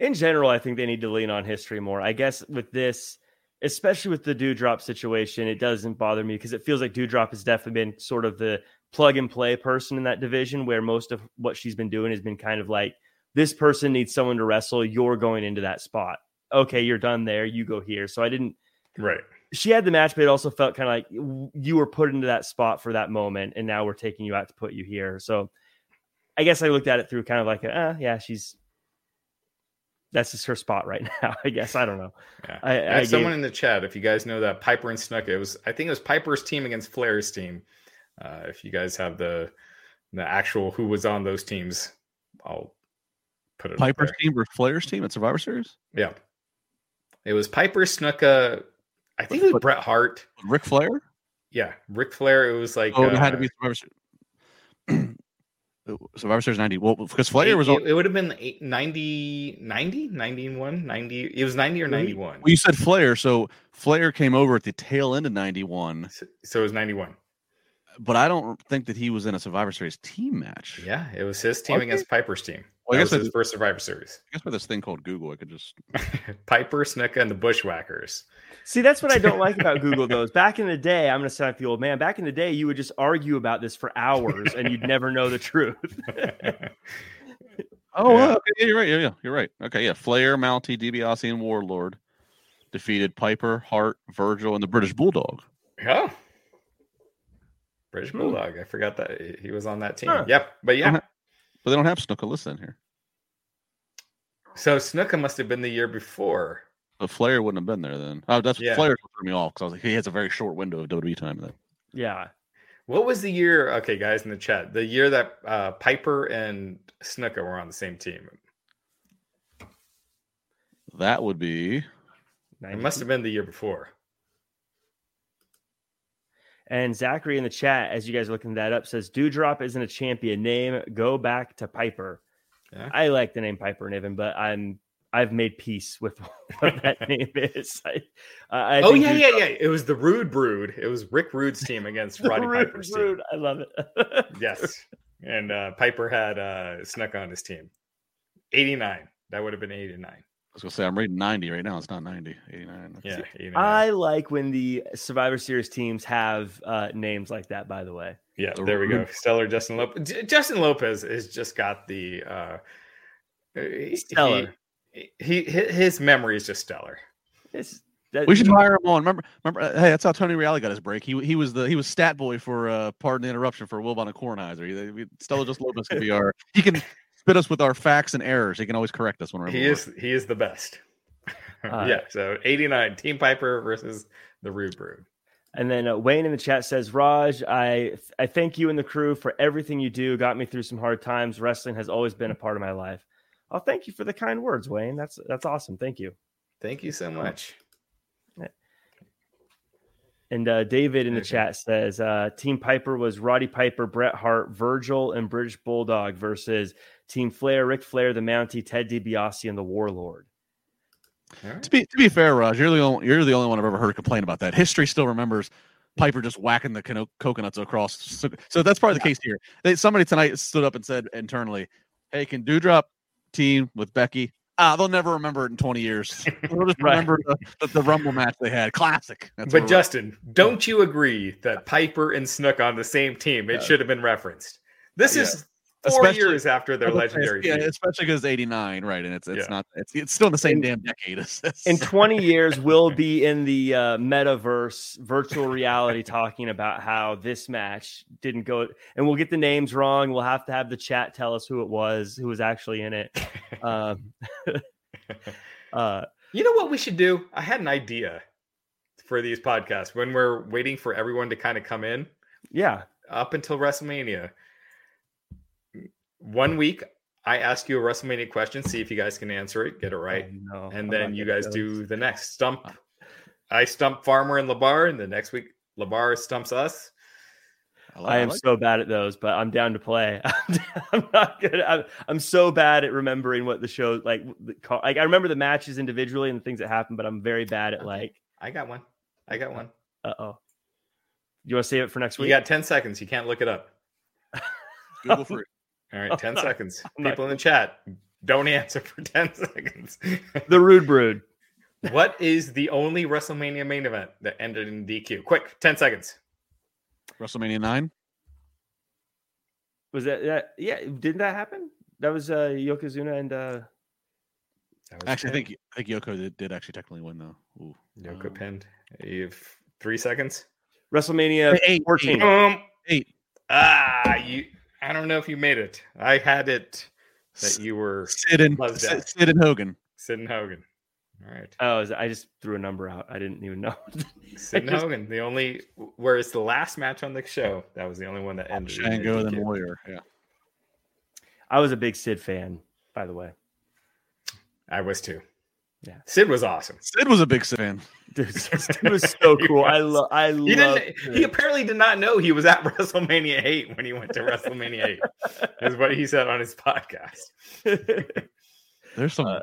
in general, I think they need to lean on history more. I guess with this, especially with the Doudrop situation, it doesn't bother me because it feels like Doudrop has definitely been sort of the plug and play person in that division where most of what she's been doing has been kind of like this person needs someone to wrestle. You're going into that spot. Okay, you're done there. You go here. So I didn't. Right. She had the match, but it also felt kind of like you were put into that spot for that moment, and now we're taking you out to put you here. So I guess I looked at it through kind of like, a, uh, yeah, she's that's just her spot right now. I guess I don't know. Yeah. I, I, I someone gave- in the chat, if you guys know that Piper and Snuka, it was I think it was Piper's team against Flair's team. Uh, if you guys have the the actual who was on those teams, I'll put it. Piper's team or Flair's team at Survivor Series. Yeah, it was Piper Snuka. I think it was Bret Hart. Ric Flair. Yeah, Ric Flair. It was like Oh, it had to uh, be Survivor Series. Survivor Series 90. Well, because Flair it, was on. it, would have been eight- 90, 90, 91, 90. It was 90 or 91. Well, you said Flair, so Flair came over at the tail end of 91, So, so it was 91. But I don't think that he was in a Survivor Series team match. Yeah, it was his team Okay. against Piper's team. Well, I that guess was his first Survivor Series. I guess with this thing called Google, I could just. Piper, Snuka, and the Bushwhackers. See, that's what I don't like about Google. Though, is back in the day, I'm going to sound like the old man. Back in the day, you would just argue about this for hours, and you'd never know the truth. Oh, Yeah. wow, okay, yeah, you're right. Yeah, yeah, you're right. Okay, yeah. Flair, Mountie, DiBiase, and Warlord defeated Piper, Hart, Virgil, and the British Bulldog. yeah. British. Bulldog. I forgot that he was on that team. Huh. Yep. But yeah. Uh-huh. But they don't have Snuka listed in here. So Snuka must have been the year before. But Flair wouldn't have been there then. Oh, that's Yeah. Flair threw me off because I was like, he has a very short window of WWE time. Then yeah, What was the year? Okay, guys in the chat. The year that uh, Piper and Snuka were on the same team. that would be It must have been the year before. And Zachary in the chat, as you guys are looking that up, says Doudrop isn't a champion name. Go back to Piper. Yeah. I like the name Piper Niven, but I'm I've made peace with what that name is. I, I oh yeah, Doudrop- yeah, yeah. It was the Rude Brood. It was Rick Rude's team against Roddy Rude, Piper's team. rude. I love it. Yes. And uh, Piper had uh, Snuka on his team. 89. That would have been 89. I was gonna say I'm rating 90 right now. It's not 90, 89. Yeah. 89. I like when the Survivor Series teams have uh, names like that. By the way, yeah, there we go. Stellar Justin Lopez. Justin Lopez has just got the. Uh, he- Stellar. He, he, his memory is just stellar. it's, that, We should hire him on. Remember, remember. uh, Hey, that's how Tony Reali got his break. He he was the he was stat boy for uh, pardon the interruption for Wilbon and Kornheiser. He, we, Stella just Lopez can be our. He can spit us with our facts and errors. He can always correct us when we're. He is he is the best. Uh, yeah. So 89 Team Piper versus the Rude Brood. And then uh, Wayne in the chat says, Raj, I I thank you and the crew for everything you do. Got me through some hard times. Wrestling has always been a part of my life. Oh, thank you for the kind words, Wayne. That's that's awesome. Thank you. Thank you so much. And uh, David in the chat says, uh, Team Piper was Roddy Piper, Bret Hart, Virgil, and British Bulldog versus Team Flair, Ric Flair, the Mountie, Ted DiBiase, and the Warlord. All right. To be to be fair, Raj, you're the only you're the only one I've ever heard complain about that. History still remembers Piper just whacking the cono- coconuts across. So, so that's probably the case here. They, somebody tonight stood up and said internally, "Hey, can Doudrop team with Becky?" Ah, they'll never remember it in 20 years. They'll just Right. remember the, the, the Rumble match they had. Classic. That's but what- Justin, don't you agree that Piper and Snook on the same team? It Yeah. should have been referenced. This Yeah. is four Especially- years after their legendary yeah, feud. especially because 89, right? And it's it's Yeah. not it's it's still in the same In- damn decade. It's- it's- In 20 years, we'll be in the uh, metaverse, virtual reality, talking about how this match didn't go, and we'll get the names wrong. We'll have to have the chat tell us who it was, who was actually in it. Um, uh, You know what we should do? I had an idea for these podcasts when we're waiting for everyone to kind of come in yeah, up until WrestleMania. One week, I ask you a WrestleMania question, see if you guys can answer it, get it right, Oh, no, and then you guys those. do the next stump. I stump Farmer and LaBar, and the next week LaBar stumps us. like- I am like so bad at those, but I'm down to play. I'm not good. I'm, I'm so bad at remembering what the show like. the Like I remember the matches individually and the things that happened, but I'm very bad at like. I got one. I got one. Uh oh. You want to save it for next week? You got 10 seconds. You can't look it up. Google free. All right, 10 not- seconds. I'm not- People in the chat, Don't answer for 10 seconds. The Rude Brood. what is the only WrestleMania main event that ended in DQ? Quick, 10 seconds. WrestleMania nine. Was that, that yeah, didn't that happen? That was uh Yokozuna and uh That was Actually, I think I think Yoko did, did actually technically win though. Ooh. Yoko Um, pinned. You have three seconds. WrestleMania Eight, 14. Um, Eight. ah, you. I don't know if you made it. I had it that you were Sid and Sid. Sid and Hogan. Sid and Hogan. All right. Oh, I just threw a number out. I didn't even know. Sid and just- Hogan. The only, whereas the last match on the show, that was the only one that ended. in a Shango then DQ. Warrior. Yeah. I was a big Sid fan, by the way. I was too. Yeah. Sid was awesome. Sid was a big Sid fan. Dude, Sid was so He cool. I love. I He love. didn't. He apparently did not know he was at WrestleMania eight when he went to WrestleMania eight. Is what he said on his podcast. There's some. Uh,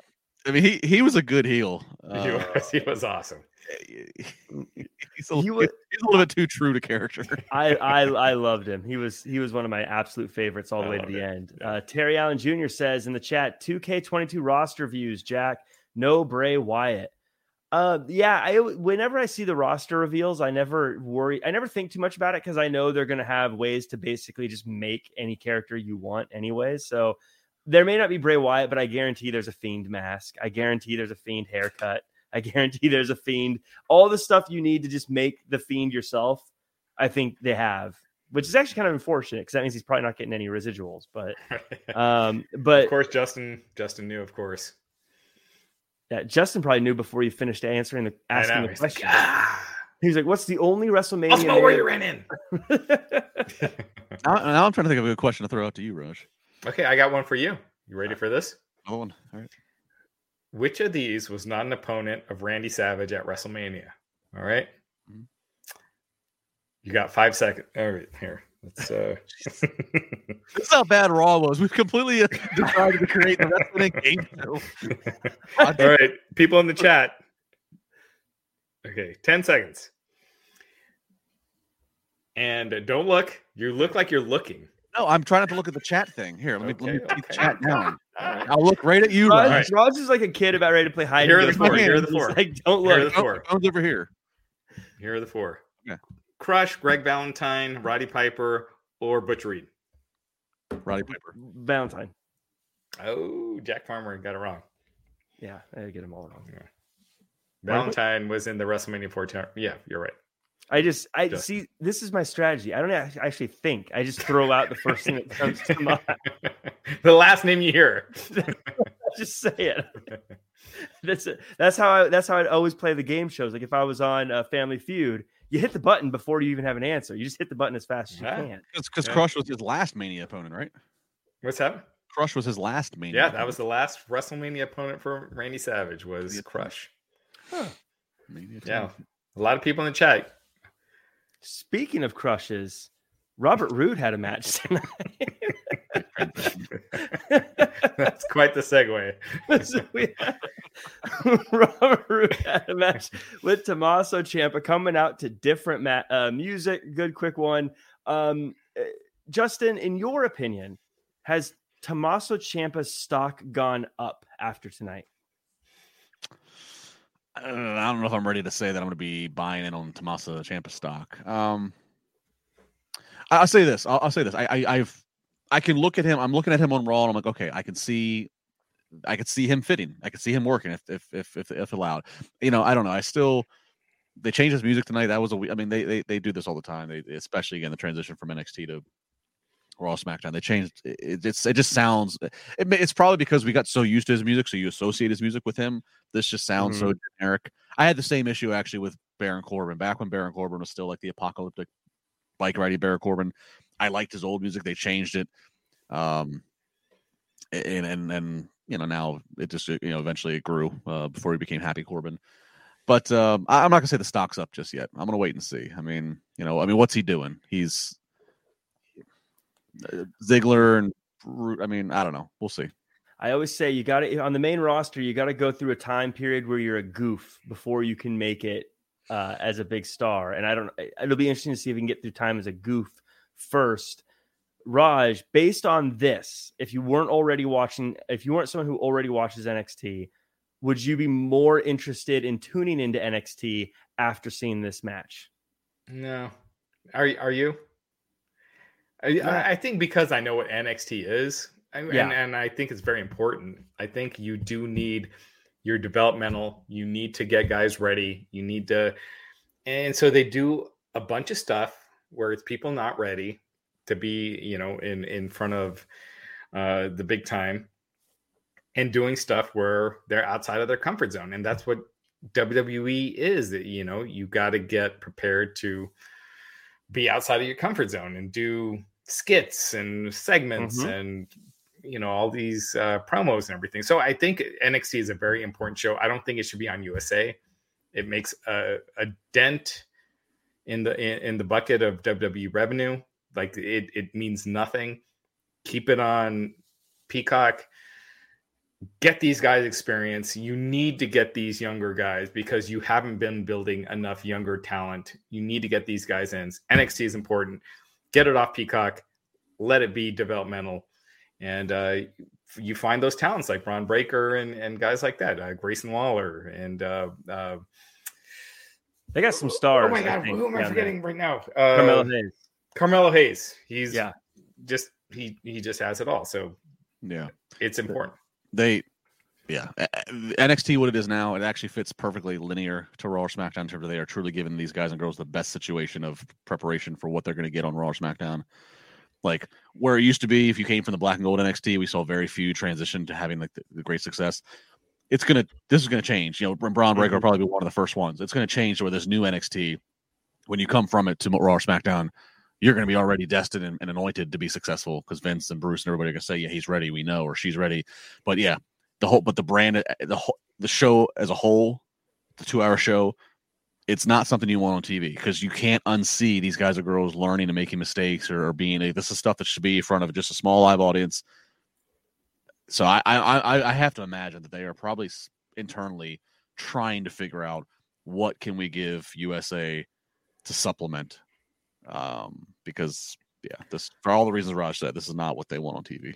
I mean, he he was a good heel. he, Uh, was, he was awesome. he's, a, He little- was- he's a little bit too true to character. I, I I loved him. He was he was one of my absolute favorites all the I way to the it. end. Uh, Terry Allen Jr. says in the chat, 2K22 roster views. Jack, no Bray Wyatt. Uh, yeah. I whenever I see the roster reveals, I never worry. I never think too much about it because I know they're gonna have ways to basically just make any character you want anyway. So there may not be Bray Wyatt, but I guarantee there's a fiend mask. I guarantee there's a fiend haircut. I guarantee there's a fiend. All the stuff you need to just make the fiend yourself. I think they have, which is actually kind of unfortunate because that means he's probably not getting any residuals. But um, but of course, Justin. Justin knew, of course. Yeah, Justin probably knew before you finished answering the asking know. the He's like, question. ah, He's like, "What's the only WrestleMania?" I'll smell where you're in. now, now I'm trying to think of a good question to throw out to you, Raj. okay, I got one for you. You ready for this? Another one. All right. Which of these was not an opponent of Randy Savage at WrestleMania? All right. Mhm. You got five seconds. All right, here. Let's uh This is how bad Raw was. We've completely uh, decided to create the wrestling game show. All right, people in the chat. Okay, 10 seconds. And don't look. You look like you're looking. No, I'm trying not to look at the chat thing. Here, let me let me Okay, keep the chat down. I'll look right at you, Raj, Raj. Raj is like a kid about ready to play hide. Here and are the four, here are the four. Like, don't Here are look. the four. Phone's over here. Here are the four. Okay. Crush, Greg Valentine, Roddy Piper, or Butch Reed. Roddy Piper. Valentine. Oh, Jack Farmer got it wrong. Yeah, I get them all wrong. Valentine was in the WrestleMania 14. Yeah, you're right. I just, I Just- see. This is my strategy. I don't actually think. I just throw out the first thing that comes to mind. the last name you hear. just say it. That's it. That's how I. That's how I'd always play the game shows. Like if I was on uh, Family Feud, you hit the button before you even have an answer. You just hit the button as fast as you Yeah. can. Because Yeah. Crush was his last Mania opponent, right? What's that? Crush was his last Mania. Yeah, that was the last WrestleMania opponent for Randy Savage was Yeah. Crush. Mania Yeah, a lot of people in the chat. Speaking of crushes, Robert Roode had a match tonight. That's quite the segue. So we had- Robert had a match with Tommaso Ciampa coming out to different ma- uh, music. Good, quick one. Um, uh, Justin, in your opinion, has Tommaso Ciampa's stock gone up after tonight? I don't know- if I'm ready to say that I'm going to be buying in on Tommaso Ciampa stock. Um, I'll say this. I'll, I'll say this. I, I, I've, I can look at him. I'm looking at him on Raw, and I'm like, okay, I can see, I could see him fitting. I could see him working if, if, if, if, if allowed. You know, I don't know. I still, they changed his music tonight. That was a I mean, they, they, they do this all the time. They, especially again the transition from NXT to Raw SmackDown. They changed. It, it's, it just sounds. It, it's probably because we got so used to his music, so you associate his music with him. This just sounds so generic. I had the same issue actually with Baron Corbin back when Baron Corbin was still like the apocalyptic bike riding Baron Corbin. I liked his old music. They changed it, um, and and and you know now it just you know eventually it grew uh, before he became Happy Corbin. But um, I, I'm not gonna say the stock's up just yet. I'm gonna wait and see. I mean, you know, I mean, what's he doing? He's uh, Ziggler and I mean, I don't know. We'll see. I always say you got to on the main roster. You got to go through a time period where you're a goof before you can make it uh, as a big star. And I don't. It'll be interesting to see if we can get through time as a goof first. Raj, based on this, if you weren't already watching, if you weren't someone who already watches NXT, would you be more interested in tuning into NXT after seeing this match? No. Are are you? I, I think because I know what NXT is, and, yeah. and I think it's very important. I think you do need your developmental. You need to get guys ready. You need to, and so they do a bunch of stuff where it's people not ready to be, you know, in in front of uh, the big time, and doing stuff where they're outside of their comfort zone, and that's what WWE is. That you know, you got to get prepared to be outside of your comfort zone and do skits and segments mm-hmm. and you know all these uh, promos and everything. So I think NXT is a very important show. I don't think it should be on USA. It makes a, a dent in the in, in, the bucket of WWE revenue. Like it it means nothing. Keep it on Peacock. Get these guys experience. You need to get these younger guys because you haven't been building enough younger talent. You need to get these guys in. NXT is important. Get it off Peacock. Let it be developmental and uh, you find those talents like Bron Breakker and, and guys like that, uh, Grayson Waller, and uh, uh, they got some stars. Oh my god, who am I forgetting there. right now? Uh, Carmelo Hayes. Carmelo Hayes. He's yeah, just he he just has it all. So yeah, it's important. They yeah, NXT what it is now, it actually fits perfectly linear to Raw or SmackDown in terms of they are truly giving these guys and girls the best situation of preparation for what they're going to get on Raw or SmackDown. Like where it used to be, if you came from the black and gold NXT, we saw very few transition to having like the, the great success. It's gonna this is gonna change. You know, Bron Breakker mm-hmm. will probably be one of the first ones. It's gonna change where this new NXT, when you come from it to Raw or SmackDown, you're gonna be already destined and, and anointed to be successful because Vince and Bruce and everybody are gonna say, yeah, he's ready, we know, or she's ready. But yeah, the whole but the brand the whole the show as a whole, the two hour show it's not something you want on TV because you can't unsee these guys or girls learning and making mistakes or, or being a, this is stuff that should be in front of just a small live audience. So I, I I have to imagine that they are probably internally trying to figure out what can we give USA to supplement, um, because yeah, this for all the reasons Raj said, this is not what they want on TV.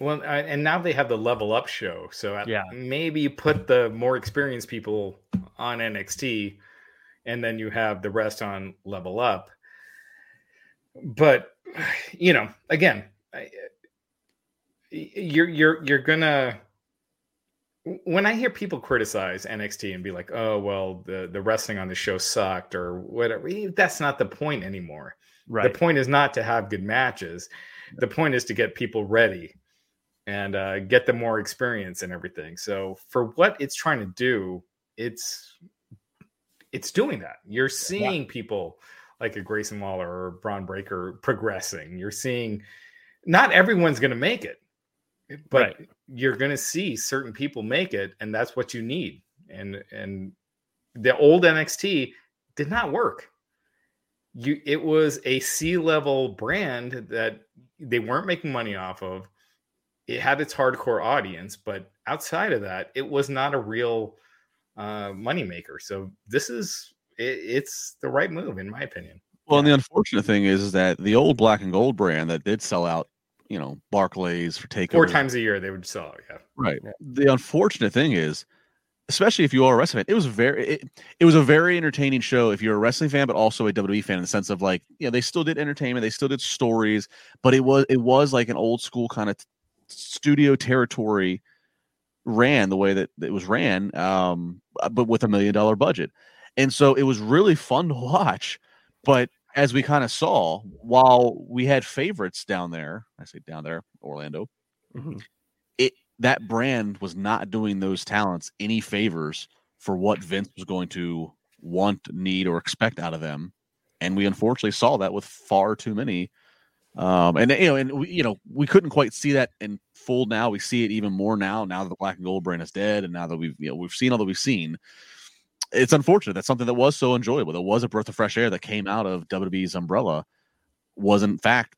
Well, and now they have the level up show, so yeah, maybe you put the more experienced people on NXT and then you have the rest on level up. But you know, again, you're you're you're gonna when I hear people criticize NXT and be like, "Oh, well, the the wrestling on the show sucked" or whatever, that's not the point anymore. Right. The point is not to have good matches. The point is to get people ready and uh, get them more experience and everything. So for what it's trying to do, it's it's doing that. You're seeing yeah. people like a Grayson Waller or Bron Breakker progressing. You're seeing not everyone's going to make it, but right. you're going to see certain people make it, and that's what you need. And and the old NXT did not work. You it was a C level brand that they weren't making money off of. It had its hardcore audience, but outside of that, it was not a real uh, moneymaker. So this is it, it's the right move in my opinion. Well, yeah. and the unfortunate thing is, is that the old black and gold brand that did sell out, you know, Barclays for takeover four times a year they would sell out. Yeah, right. Yeah. The unfortunate thing is, especially if you are a wrestling fan, it was very it, it was a very entertaining show if you're a wrestling fan, but also a WWE fan in the sense of like, you know, they still did entertainment, they still did stories, but it was it was like an old school kind of studio territory ran the way that it was ran, um, uh, but with a million dollar budget. And so it was really fun to watch. But as we kind of saw, while we had favorites down there, I say down there, Orlando, mm-hmm. That brand was not doing those talents any favors for what Vince was going to want, need, or expect out of them. And we unfortunately saw that with far too many um, and you know, and we, you know, we couldn't quite see that in full. Now we see it even more now. Now that the black and gold brand is dead, and now that we've you know we've seen all that we've seen, it's unfortunate that something that was so enjoyable, that was a breath of fresh air that came out of WWE's umbrella, was in fact,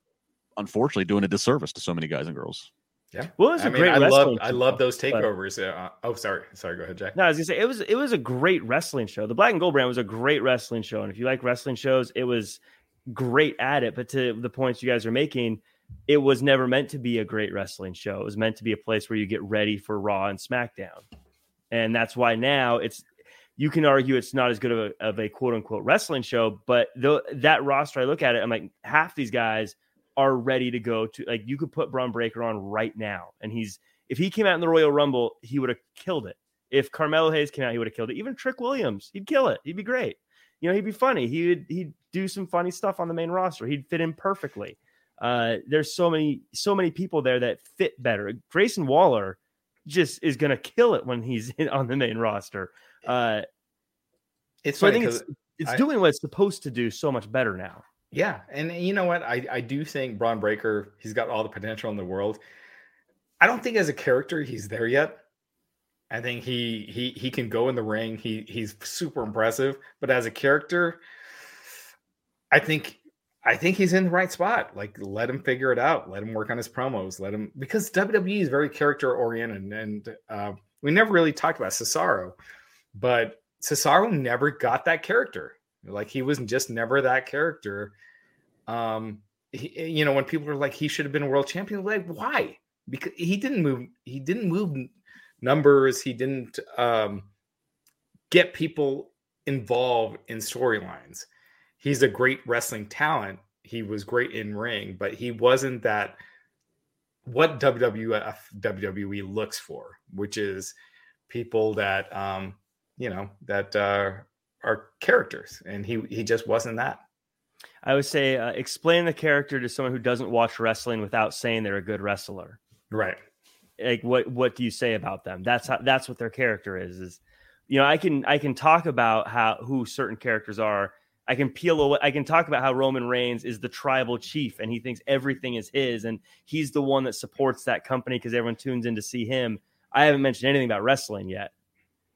unfortunately, doing a disservice to so many guys and girls. Yeah. Well, it was I a mean, great I love I love those takeovers. But, uh, oh, sorry, sorry. Go ahead, Jack. No, I was gonna say it was it was a great wrestling show. The Black and Gold brand was a great wrestling show, and if you like wrestling shows, it was great at it. But to the points you guys are making, it was never meant to be a great wrestling show. It was meant to be a place where you get ready for Raw and SmackDown. And that's why now it's you can argue it's not as good of a, of a quote unquote wrestling show, but the, that roster, I look at it, I'm like, half these guys are ready to go to like you could put Bron Breakker on right now, and he's if he came out in the Royal Rumble, he would have killed it. If Carmelo Hayes came out, he would have killed it. Even Trick Williams, he'd kill it. He'd be great. You know, he'd be funny. He'd he'd do some funny stuff on the main roster. He'd fit in perfectly. Uh, there's so many so many people there that fit better. Grayson Waller just is going to kill it when he's in, on the main roster. Uh, it's so I think it's it's I, doing what it's supposed to do so much better now. Yeah, and you know what? I I do think Bron Breakker he's got all the potential in the world. I don't think as a character he's there yet. I think he he he can go in the ring. He he's super impressive, but as a character, I think I think he's in the right spot. Like let him figure it out. Let him work on his promos. Let him because WWE is very character oriented, and uh, we never really talked about Cesaro, but Cesaro never got that character. Like he was just never that character. Um, he, you know, when people are like he should have been world champion, like why? Because he didn't move. He didn't move numbers. He didn't um, get people involved in storylines. He's a great wrestling talent. He was great in ring, but he wasn't that what WWF WWE looks for, which is people that um, you know that uh, are characters, and he he just wasn't that. I would say uh, explain the character to someone who doesn't watch wrestling without saying they're a good wrestler. Right. Like what what do you say about them? That's how that's what their character is. Is you know I can I can talk about how who certain characters are. I can peel away. I can talk about how Roman Reigns is the tribal chief and he thinks everything is his and he's the one that supports that company because everyone tunes in to see him. I haven't mentioned anything about wrestling yet.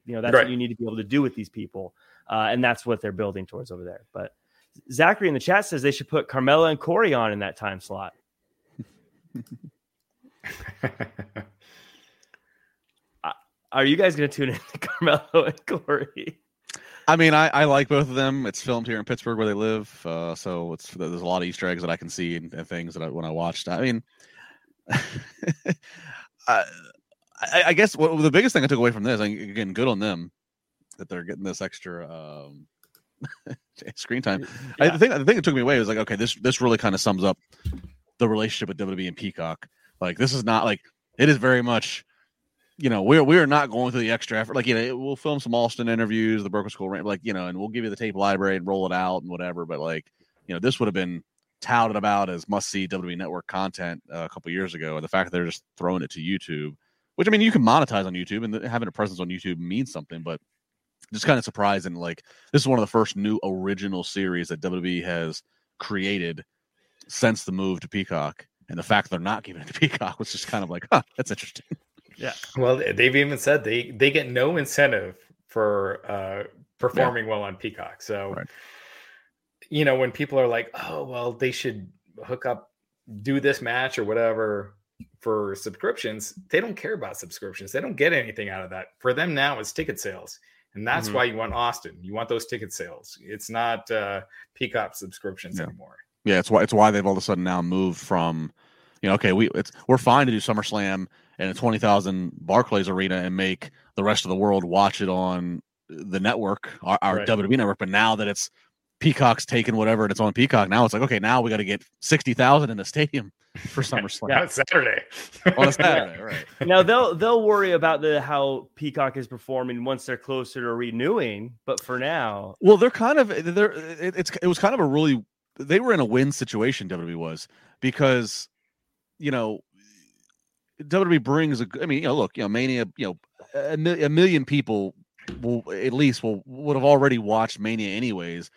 You know that's right. what you need to be able to do with these people, uh, and that's what they're building towards over there. But Zachary in the chat says they should put Carmella and Corey on in that time slot. Are you guys going to tune in to Carmella and Corey? I mean, I, I like both of them. It's filmed here in Pittsburgh where they live, uh, so it's there's a lot of Easter eggs that I can see and, and things that I, when I watched. I mean, I, I, guess what, the biggest thing I took away from this, again, good on them that they're getting this extra um, screen time. Yeah. I, the thing, the thing that took me away was like, okay, this this really kind of sums up the relationship with WWE and Peacock. Like, this is not like it is very much. You know, we're we're not going through the extra effort. Like, you know, we'll film some Austin interviews, the Broken Skull, like, you know, and we'll give you the tape library and roll it out and whatever. But like, you know, this would have been touted about as must see WWE Network content uh, a couple years ago, and the fact that they're just throwing it to YouTube which I mean, you can monetize on YouTube, and having a presence on YouTube means something. But just kind of surprising. Like this is one of the first new original series that WWE has created since the move to Peacock, and the fact they're not giving it to Peacock was just kind of like, huh, that's interesting. Yeah. Well, they've even said they they get no incentive for uh performing yeah. well on Peacock. So, right. you know, when people are like, oh, well, they should hook up, do this match or whatever for subscriptions, they don't care about subscriptions. They don't get anything out of that. For them now, it's ticket sales. And that's mm-hmm. why you want Austin. You want those ticket sales. It's not uh, Peacock subscriptions yeah. anymore. Yeah, it's why it's why they've all of a sudden now moved from, you know, okay, we it's we're fine to do SummerSlam in a twenty thousand Barclays arena and make the rest of the world watch it on the network, our, our right. WWE network. But now that it's Peacock's taken whatever and it's on Peacock, now it's like okay, now we got to get sixty thousand in the stadium for SummerSlam. yeah, Saturday. on a Saturday, right? Now they'll they'll worry about the how Peacock is performing once they're closer to renewing, but for now, well, they're kind of they're it, it's it was kind of a really they were in a win situation. WWE was because you know WWE brings a. I mean, you know, look, you know, Mania, you know, a, a million people will at least will would have already watched Mania anyways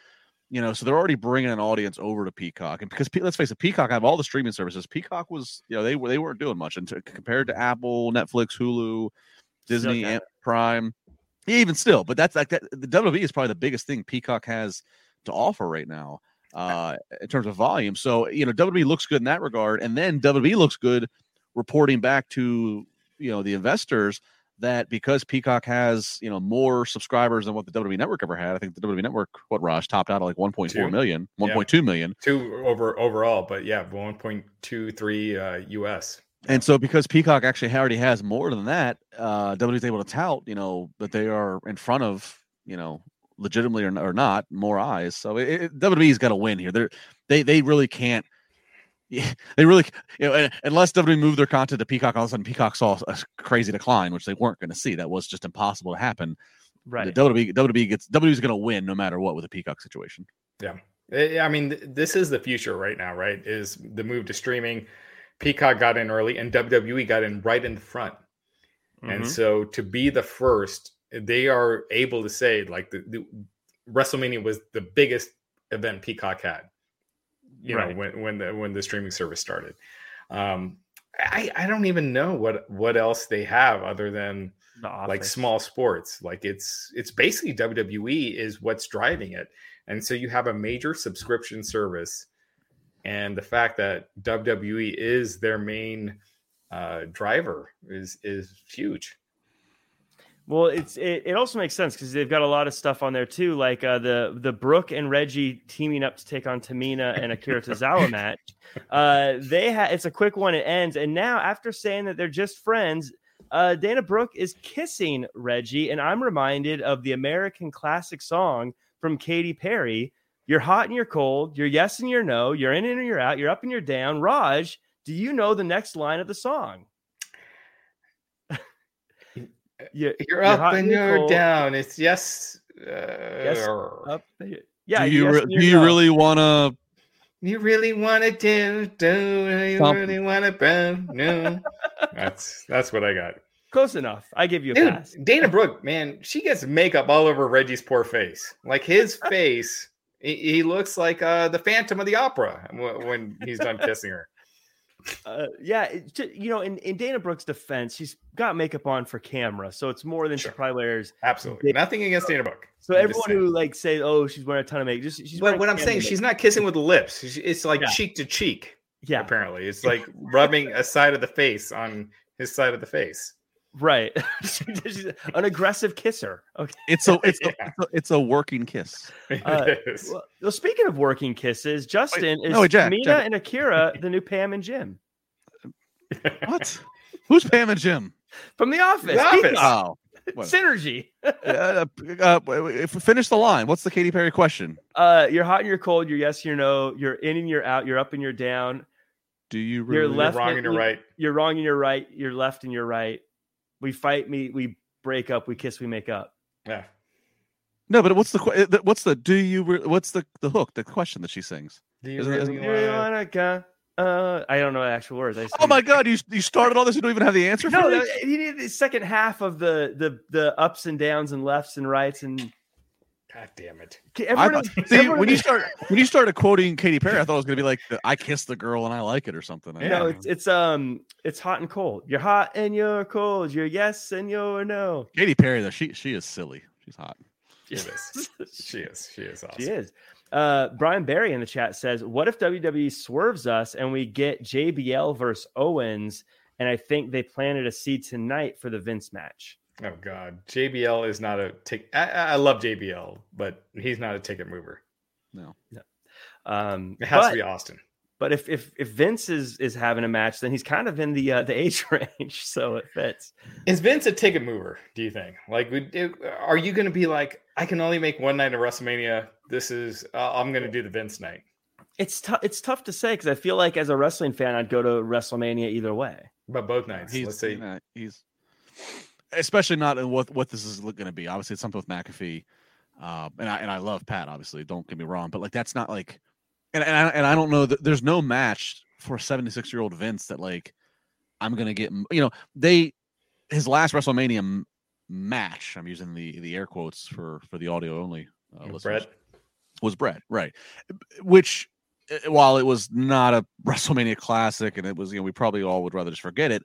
you know, so they're already bringing an audience over to Peacock, and because let's face it, Peacock have all the streaming services. Peacock was, you know, they were they weren't doing much, and compared to Apple, Netflix, Hulu, Disney, okay. Prime, yeah, even still, but that's like that. The WWE is probably the biggest thing Peacock has to offer right now uh, in terms of volume. So you know, WWE looks good in that regard, and then WWE looks good reporting back to you know the investors that because Peacock has you know more subscribers than what the WWE Network ever had. I think the WWE Network, what Raj topped out at like 1.4 Two. million, Yeah. 1.2 million. Two over overall, but yeah, one point two three uh, US. And so, because Peacock actually already has more than that, uh, is able to tout, you know, that they are in front of, you know, legitimately or, or not, more eyes. So it, it, WWE's got to win here. They're they they really can't. Yeah, they really, you know, un- unless WWE moved their content to Peacock, all of a sudden Peacock saw a crazy decline, which they weren't going to see. That was just impossible to happen. Right. The WWE, WWE gets WWE's going to win no matter what with the Peacock situation. Yeah. I mean, this is the future right now, right? Is the move to streaming. Peacock got in early, and WWE got in right in the front. And Mhm. so to be the first, they are able to say like the, the WrestleMania was the biggest event Peacock had. You Right. know, when when the when the streaming service started. Um I, I don't even know what what else they have other than like small sports. Like it's it's basically WWE is what's driving it. And so you have a major subscription service and the fact that WWE is their main uh, driver is is huge. Well, it's it, it also makes sense because they've got a lot of stuff on there too, like uh, the the Brooke and Reggie teaming up to take on Tamina and Akira Tozawa match. Uh, they had it's a quick one, it ends, and now after saying that they're just friends, uh, Dana Brooke is kissing Reggie, and I'm reminded of the American classic song from Katy Perry. You're hot and you're cold. You're yes and you're no. You're in and you're out. You're up and you're down. Raj, do you know the next line of the song? You- You're, hot up and you're cold. down. It's yes. Uh, Yes, Up, yeah. do you, yes re- do you're you no. really want to? You really want to do do you Something. really want to bone no. That's that's what I got. Close enough. I give you a Dude, pass. Dana Brooke, man, she gets makeup all over Reggie's poor face. Like his face, he, he looks like uh, the Phantom of the Opera when, when he's done kissing her. Uh, yeah, it you know, in, in Dana Brooke's defense, she's got makeup on for camera, so it's more than Sure. she probably wears. Absolutely, nothing against Dana Brooke. So I'm everyone who like say, "Oh, she's wearing a ton of makeup," just she's. But what I'm saying, she's not kissing with the lips. It's like Yeah. cheek to cheek. yeah, Apparently, it's like rubbing a side of the face on his side of the face. Right. she's an aggressive kisser. Okay. It's a it's, a, Yeah. it's a it's a working kiss. Uh, Well, well, speaking of working kisses, Justin is no, Jack, Tamina Jack. and Akira the new Pam and Jim What? Who's Pam and Jim? from The Office? The Office. Oh, what? Synergy. uh, uh, if we finish the line, what's the Katy Perry question? Uh, you're hot and you're cold. You're yes, you're no. You're in and you're out. You're up and you're down. Do you You're really? You're left wrong and and you're right. You're wrong and you're right. You're left and you're right. We fight. Me. We break up. We kiss. We make up. Yeah. No, but what's the uh, what's the do you what's the the hook the question that she sings? Do you Isn't it- really wanna- wanna go? Uh, I don't know the actual words. I Oh my God! You you started all this. You don't even have the answer. No, for me? the, you need the second half of the the the ups and downs and lefts and rights and God damn it. Everyone. thought, see, everyone- when you start when you started quoting Katy Perry, I thought it was gonna be like the, I kissed the girl and I like it or something. I no, it's it's um it's hot and cold. You're hot and you're cold. You're yes and you're no. Katy Perry though. She she is silly. She's hot. She is. She is. She is awesome. She is. Uh, Brian Barry in the chat says, "What if WWE swerves us and we get JBL versus Owens?" And I think they planted a seed tonight for the Vince match. Oh God, JBL is not a tick. I, I I love JBL, but he's not a ticket mover. No. Um, It has but, to be Austin. but if if if Vince is is having a match, then he's kind of in the uh, the age range, so it fits. Is Vince a ticket mover? Do you think? Like, would it- are you going to be like, I can only make one night of WrestleMania. This is uh, I'm going to do the Vince night. It's tough. It's tough to say because I feel like as a wrestling fan, I'd go to WrestleMania either way. But both nights. He's Let's say you know, he's especially not in what what this is going to be. Obviously, it's something with McAfee, uh, and I and I love Pat. Obviously, don't get me wrong, but like that's not like, and and I, and I don't know that there's no match for a 76 year old Vince that like I'm gonna get. You know, they his last WrestleMania match. I'm using the the air quotes for for the audio only uh, Bret. was Bret, right? Which, uh, while it was not a WrestleMania classic, and it was, you know, we probably all would rather just forget it.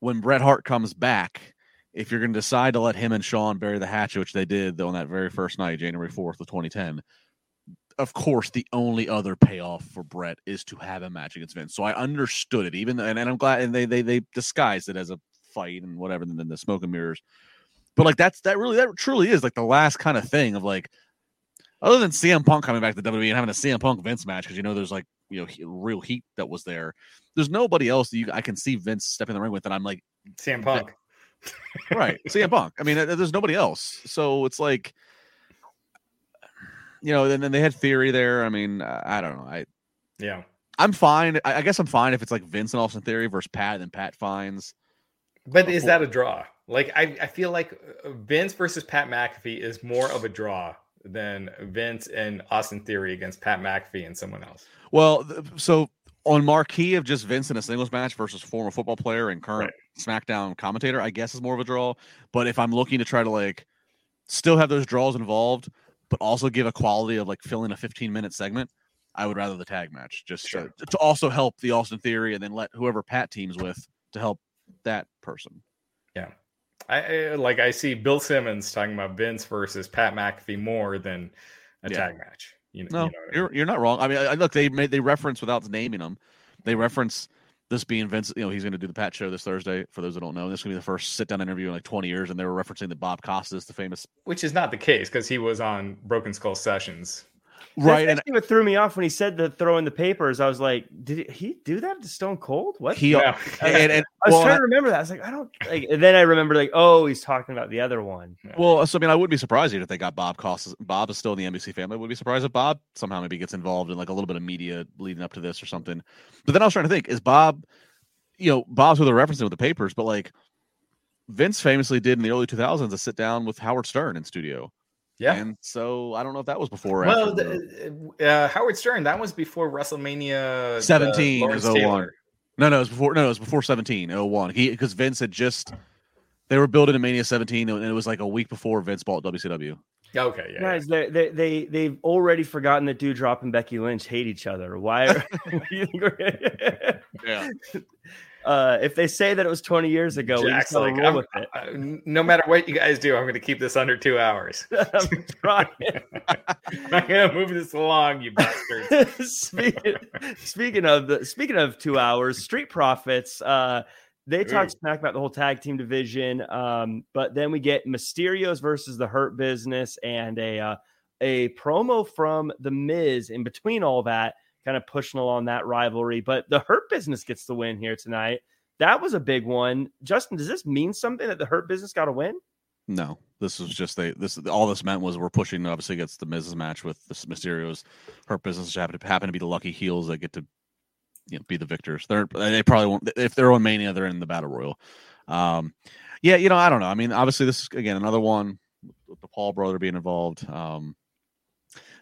When Bret Hart comes back, if you're going to decide to let him and Shawn bury the hatchet, which they did on that very first night, January 4th of 2010, of course, the only other payoff for Bret is to have a match against Vince. So I understood it, even and, and I'm glad, and they they they disguised it as a fight and whatever, and then the smoke and mirrors. But like that's that really that truly is like the last kind of thing of like, other than CM Punk coming back to WWE and having a CM Punk Vince match because you know there's like you know he, real heat that was there. There's nobody else that you I can see Vince stepping in the ring with, and I'm like CM Punk. right, CM Punk. I mean, there's nobody else, so it's like, you know. And then they had Theory there. I mean, I don't know. I yeah, I'm fine. I, I guess I'm fine if it's like Vince and Austin Theory versus Pat, and Pat finds. But is that a draw? Like I, I feel like uh, Vince versus Pat McAfee is more of a draw than Vince and Austin Theory against Pat McAfee and someone else. Well, so on marquee of just Vince in a singles match versus former football player and current right. SmackDown commentator, I guess is more of a draw. But if I'm looking to try to like still have those draws involved, but also give a quality of like filling a 15 minute segment, I would rather the tag match just sure. to, to also help the Austin Theory and then let whoever Pat teams with to help that person. Yeah. I, I, like I see Bill Simmons talking about Vince versus Pat McAfee more than a yeah. tag match. You know, no, you know you're I mean? you're not wrong. I mean, I, look, they made they reference without naming them. They reference this being Vince. You know, he's going to do the Pat show this Thursday. For those that don't know, this is going to be the first sit down interview in like 20 years, and they were referencing that Bob Costas, the famous, which is not the case because he was on Broken Skull Sessions right. That's and what threw me off when he said the throw in the papers. I was like, did he do that to Stone Cold? What? He yeah. and, and, I was well, trying to remember that. I was like, I don't. Like, and then I remember like, oh, he's talking about the other one. Well, so I mean, I wouldn't be surprised if they got Bob Costas. Bob is still in the NBC family. I would be surprised if Bob somehow maybe gets involved in like a little bit of media leading up to this or something. But then I was trying to think, is Bob, you know, Bob's who they're referencing with the papers, but like Vince famously did in the early 2000s a sit down with Howard Stern in studio yeah. And so I don't know if that was before. well, the, uh, Howard Stern, that was before WrestleMania 17 is 01. No, no, it was before. No, it was before 17, 01. He because Vince had just they were building a Mania 17, and it was like a week before Vince bought WCW. Okay, yeah, guys, yeah. They, they they have already forgotten that Doudrop and Becky Lynch hate each other. Why? Are, yeah. Uh, if they say that it was 20 years ago, Jack's like, with it. I, no matter what you guys do, I'm going to keep this under two hours. I'm trying. I'm going to move this along, you bastards. speaking, speaking of the speaking of two hours, Street Profits. Uh, they talk smack about the whole tag team division, um, but then we get Mysterios versus the Hurt Business and a uh, a promo from the Miz in between all that kind of pushing along that rivalry. But the Hurt Business gets the win here tonight. That was a big one. Justin, does this mean something that the Hurt Business got a win? No, this was just they. This all this meant was we're pushing obviously against the Miz's match with the Mysterios. Hurt Business happen to happen to be the lucky heels that get to you know, be the victors. They're they probably won't if they're on Mania, they're in the Battle Royal. Um, yeah, you know, I don't know. I mean, obviously this is again another one with the Paul brother being involved. Um,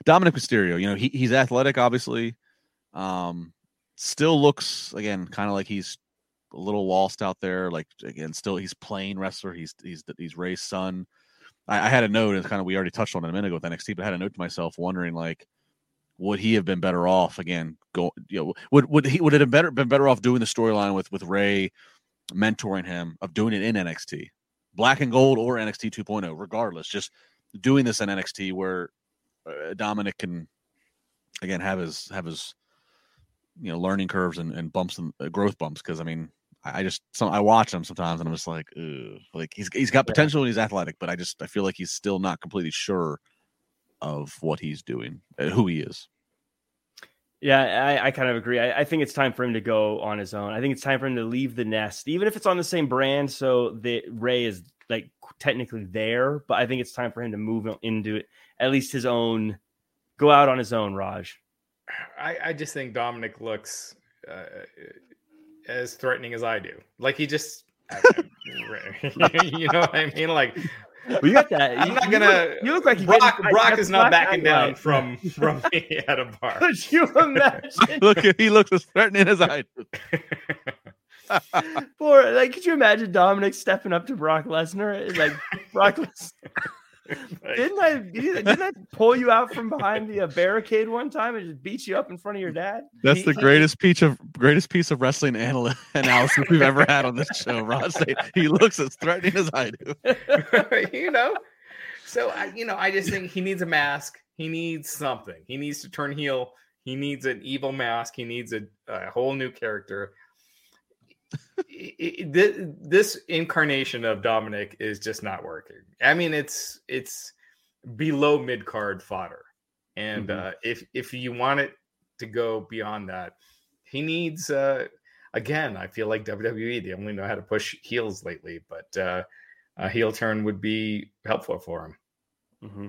Dominic Mysterio, you know, he, he's athletic, obviously. Um, still looks again kind of like he's a little lost out there. Like again, still he's playing wrestler. He's he's he's Rey's son. I, I had a note, and kind of we already touched on it a minute ago with NXT, but I had a note to myself wondering like, would he have been better off again? Go, you know, would would he would it have better been better off doing the storyline with with Ray mentoring him of doing it in NXT, Black and Gold or NXT 2.0, regardless, just doing this in NXT where uh, Dominic can again have his have his you know learning curves and, and bumps and uh, growth bumps because I mean I just some I watch him sometimes and I'm just like like he's he's got potential and he's athletic but I just I feel like he's still not completely sure of what he's doing uh, who he is. Yeah, I, I kind of agree. I, I, think it's time for him to go on his own. I think it's time for him to leave the nest, even if it's on the same brand. So the Rey is like technically there, but I think it's time for him to move into it, at least his own, go out on his own. Raj. I, I just think Dominic looks uh, as threatening as I do. Like he just, you know what I mean? Like, well, you got that. I'm you, not gonna. You look, like you Brock. Brock is not backing down from from me at a bar. Could you imagine? look, he looks as threatening as I do. Poor, like, could you imagine Dominic stepping up to Brock Lesnar? Like, Brock Lesnar. didn't I didn't I pull you out from behind the uh, barricade one time and just beat you up in front of your dad? That's the greatest piece of greatest piece of wrestling anal- analysis we've ever had on this show. Ross, he looks as threatening as I do. you know, so I, you know, I just think he needs a mask. He needs something. He needs to turn heel. He needs an evil mask. He needs a, a whole new character. It, it, this incarnation of Dominic is just not working. I mean, it's it's below mid card fodder, and mm-hmm. uh, if if you want it to go beyond that, he needs. Uh, again, I feel like WWE they only know how to push heels lately, but uh, a heel turn would be helpful for him. Mm-hmm.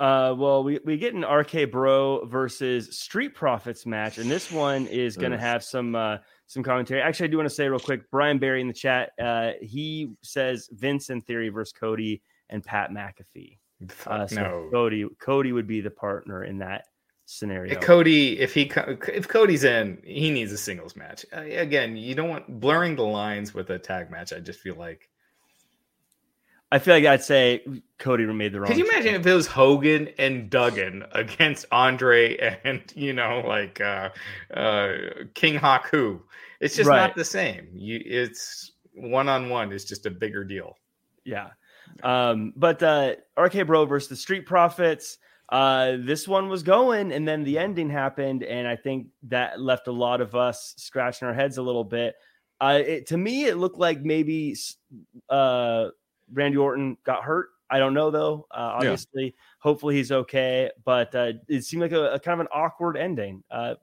Uh, well, we, we get an RK Bro versus Street Profits match, and this one is going to have some uh, some commentary. Actually, I do want to say real quick, Brian Barry in the chat, uh, he says Vince in theory versus Cody and Pat McAfee. Uh, so no. Cody Cody would be the partner in that scenario. Cody, if he if Cody's in, he needs a singles match. Uh, again, you don't want blurring the lines with a tag match. I just feel like I feel like I'd say Cody made the wrong. Could you imagine if it was Hogan and Duggan against Andre and you know like uh, uh, King Haku? It's just right. not the same. You, it's one on one is just a bigger deal. Yeah, um, but uh, RK Bro versus the Street Profits. Uh, this one was going, and then the ending happened, and I think that left a lot of us scratching our heads a little bit. Uh, it, to me, it looked like maybe uh, Randy Orton got hurt. I don't know though. Uh, obviously, yeah. hopefully he's okay. But uh, it seemed like a, a, kind of an awkward ending. Uh,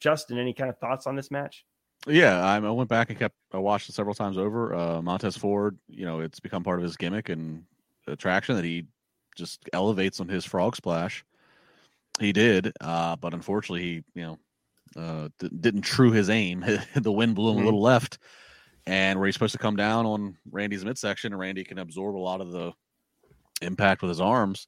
Justin, any kind of thoughts on this match? Yeah, I, I went back and kept. I watched it several times over. Uh, Montez Ford, you know, it's become part of his gimmick and attraction that he just elevates on his frog splash. He did, uh, but unfortunately, he you know uh, didn't true his aim. the wind blew him mm-hmm. a little left and where he's supposed to come down on Randy's midsection, and Randy can absorb a lot of the impact with his arms.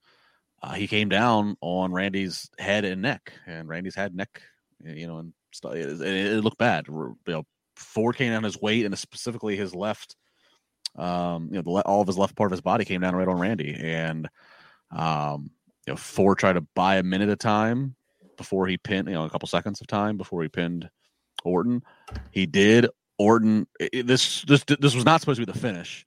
Uh, he came down on Randy's head and neck, and Randy's head, neck, you know, and it, it, looked bad. You know, Ford came down his weight, and specifically his left, um, you know, the, all of his left part of his body came down right on Randy, and um, you know, Ford tried to buy a minute of time before he pinned, you know, a couple seconds of time before he pinned Orton. He did Orton. It, this this this was not supposed to be the finish.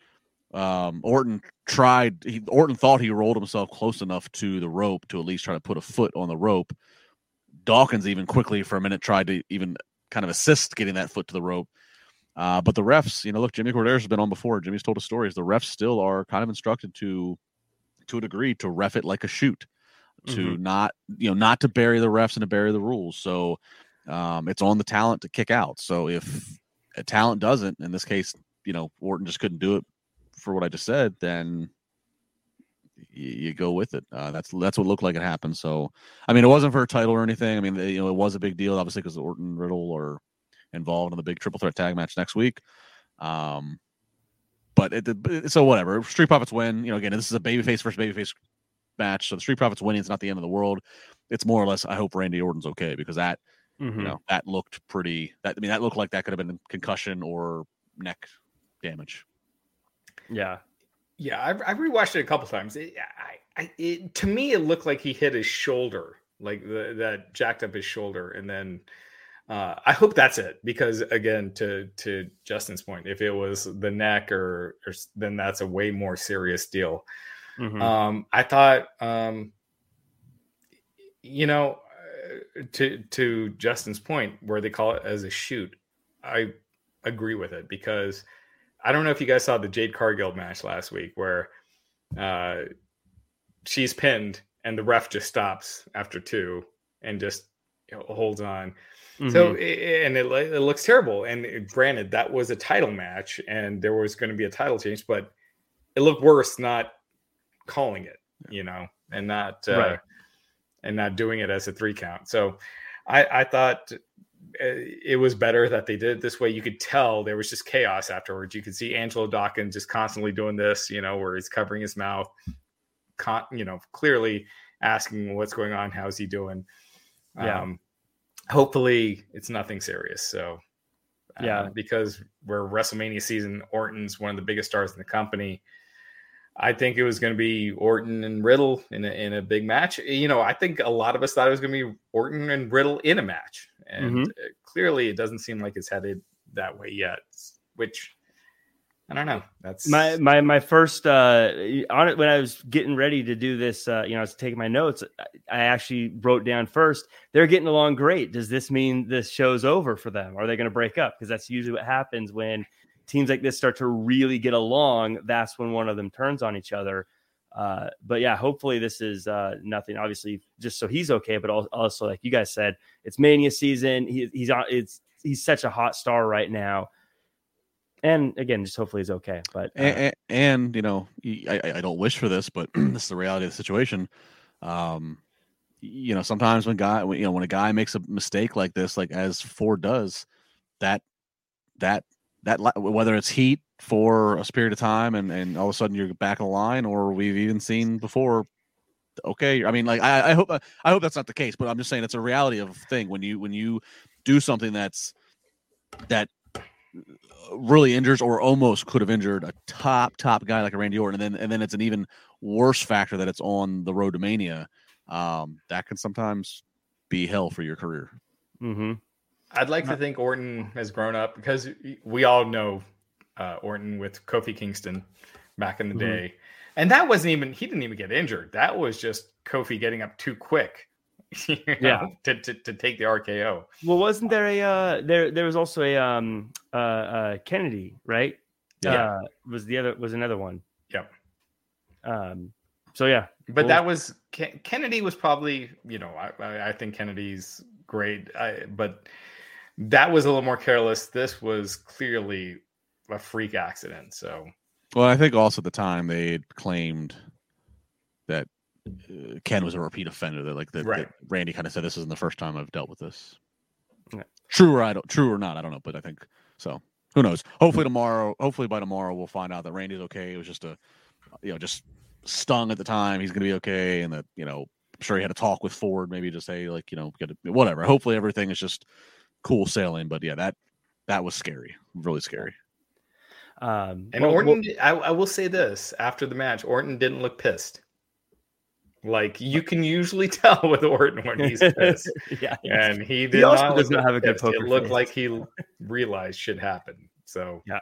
Um, Orton tried. He, Orton thought he rolled himself close enough to the rope to at least try to put a foot on the rope. Dawkins even quickly for a minute tried to even kind of assist getting that foot to the rope. Uh, but the refs, you know, look, Jimmy Korderas has been on before. Jimmy's told us stories. The refs still are kind of instructed to, to a degree, to ref it like a shoot, to mm-hmm. not, you know, not to bury the refs and to bury the rules. So um, it's on the talent to kick out. So if talent doesn't, in this case, you know, Orton just couldn't do it for what I just said, then you, you go with it. Uh, that's that's what looked like it happened. So, I mean, it wasn't for a title or anything. I mean, you know, it was a big deal, obviously, because Orton Riddle are involved in the big triple threat tag match next week. Um, but it, so whatever. Street Profits win. You know, again, this is a babyface versus babyface match, so the Street Profits winning is not the end of the world. It's more or less. I hope Randy Orton's okay because that Mm-hmm. You know, that looked pretty. That I mean, that looked like that could have been concussion or neck damage. Yeah, yeah. I, I rewatched it a couple times. It, I, I, it, to me, it looked like he hit his shoulder, like the, that jacked up his shoulder, and then. Uh, I hope that's it because again, to to Justin's point, if it was the neck or, or then that's a way more serious deal. Mm-hmm. Um, I thought, um, you know, to to Justin's point, where they call it as a shoot, I agree with it because I don't know if you guys saw the Jade Cargill match last week where uh, she's pinned and the ref just stops after two and just you know, holds on. Mm-hmm. So and it, it looks terrible. And granted, that was a title match and there was going to be a title change, but it looked worse not calling it, you know, and not uh, right and not doing it as a three count. So I, I thought uh, it was better that they did it this way. You could tell there was just chaos afterwards. You could see Angelo Dawkins just constantly doing this, you know, where he's covering his mouth, con- you know, clearly asking what's going on, how's he doing. Yeah. Um, hopefully it's nothing serious. So uh, yeah, because we're WrestleMania season, Orton's one of the biggest stars in the company. I think it was going to be Orton and Riddle in a, in a big match. You know, I think a lot of us thought it was going to be Orton and Riddle in a match, and mm-hmm. clearly it doesn't seem like it's headed that way yet. Which I don't know. That's my my my first uh on it when I was getting ready to do this. Uh, you know, I was taking my notes. I actually wrote down first. They're getting along great. Does this mean this show's over for them? Are they going to break up? Because that's usually what happens when teams like this start to really get along. That's when one of them turns on each other. Uh, but yeah, hopefully this is uh, nothing. Obviously, just so he's okay, but also like you guys said, it's Mania season. He, he's on. It's he's such a hot star right now and again, just hopefully he's okay. But uh, and, and, you know, I, I don't wish for this, but this is the reality of the situation. Um, you know, sometimes when guy, you know, when a guy makes a mistake like this, like as Ford does, that that that whether it's heat for a period of time and and all of a sudden you're back in the line, or we've even seen before. Okay, I mean, like I, I hope I hope that's not the case, but I'm just saying it's a reality of thing when you when you do something that's that really injures or almost could have injured a top top guy like a Randy Orton, and then and then it's an even worse factor that it's on the road to Mania. Um, that can sometimes be hell for your career. Mm-hmm. I'd like to think Orton has grown up because we all know uh, Orton with Kofi Kingston back in the mm-hmm. day, and that wasn't even he didn't even get injured. That was just Kofi getting up too quick know, yeah, to, to, to take the RKO. Well, wasn't there a uh, there there was also a um uh, uh Kennedy right? Yeah, uh, was the other was another one. Yep. Um. So yeah, but cool. that was Kennedy was probably you know I I think Kennedy's great, I, but that was a little more careless. This was clearly a freak accident. So. Well, I think also at the time they claimed that uh, Ken was a repeat offender. That like that, right. that Randy kind of said this isn't the first time I've dealt with this. Yeah. True or I don't true or not, I don't know, but I think so. Who knows? Hopefully tomorrow, hopefully by tomorrow we'll find out that Randy's okay. It was just a you know, just stung at the time. He's gonna be okay, and that, you know, I'm sure he had a talk with Ford, maybe to say, like, you know, get a, whatever. Hopefully everything is just cool sailing. But yeah, that that was scary. Really scary. Um, and well, Orton, well, I, I will say this after the match, Orton didn't look pissed. Like you can usually tell with Orton when he's pissed. yeah, and he did he not does not have a good poker. It looked face. like he realized should happen. So yeah.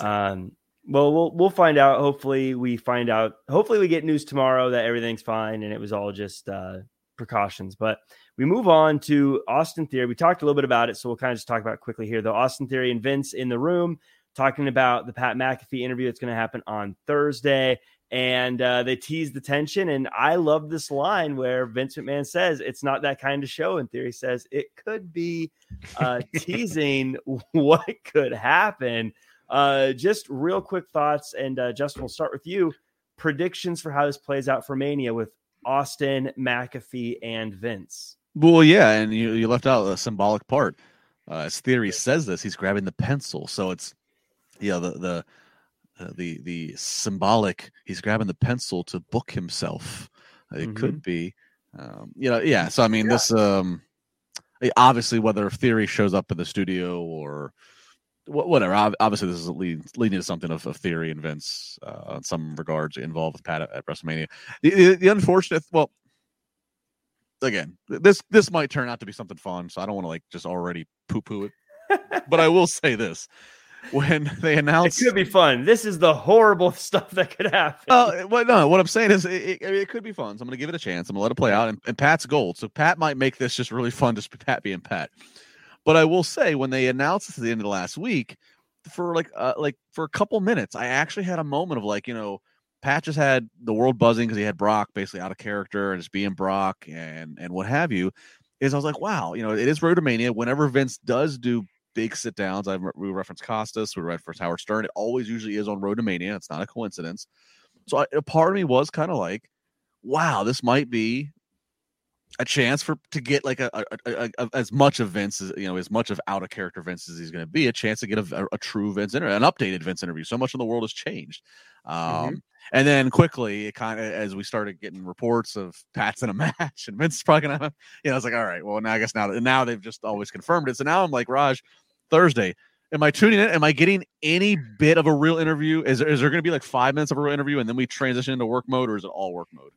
We'll um. Well, we'll we'll find out. Hopefully, we find out. Hopefully, we get news tomorrow that everything's fine and it was all just uh, precautions. But we move on to Austin Theory. We talked a little bit about it, so we'll kind of just talk about quickly here. The Austin Theory and Vince in the room talking about the Pat McAfee interview that's going to happen on Thursday and uh, they tease the tension. And I love this line where Vince McMahon says it's not that kind of show. And Theory says it could be uh, teasing what could happen. Uh, just real quick thoughts, and uh, Justin, we'll start with you. Predictions for how this plays out for Mania with Austin, McAfee, and Vince. Well, yeah, and you, you left out a symbolic part. Uh, as Theory says this, he's grabbing the pencil, so it's you know the the uh, the the symbolic. He's grabbing the pencil to book himself. It mm-hmm. could be, um, you know, yeah. So I mean, yeah. this um, obviously whether Theory shows up in the studio or whatever. Obviously, this is leading, leading to something of, of Theory and Vince uh, in some regards involved with Pat at, at WrestleMania. The, the, the, unfortunate, well, again, this this might turn out to be something fun, so I don't want to like just already poo poo it. but I will say this: when they announced it could be fun. This is the horrible stuff that could happen. Oh, well, no. What I'm saying is, it, it, it, could be fun. So I'm going to give it a chance. I'm going to let it play out. And, and, Pat's gold. So Pat might make this just really fun, just Pat being Pat. But I will say, when they announced this at the end of the last week, for like uh, like for a couple minutes, I actually had a moment of like, you know, Pat just had the world buzzing because he had Brock basically out of character and just being Brock and and what have you. Is I was like, wow, you know, it is Road to Mania. Whenever Vince does do big sit downs. I we reference Costas, we reference Howard Stern. It always usually is on Road to Mania. It's not a coincidence. So I, a part of me was kind of like, wow, this might be a chance for to get like a, a, a, a, as much of Vince as you know as much of out of character Vince as he's going to be a chance to get a, true Vince interview, an updated Vince interview. So much in the world has changed. Mm-hmm. Um, mm-hmm. And then quickly, it kind of as we started getting reports of Pat's in a match and Vince is probably gonna, you know, I was like, all right, well now I guess now now they've just always confirmed it. So now I'm like, Raj, Thursday. Am I tuning in? Am I getting any bit of a real interview? Is there, is there going to be like five minutes of a real interview and then we transition into work mode, or is it all work mode?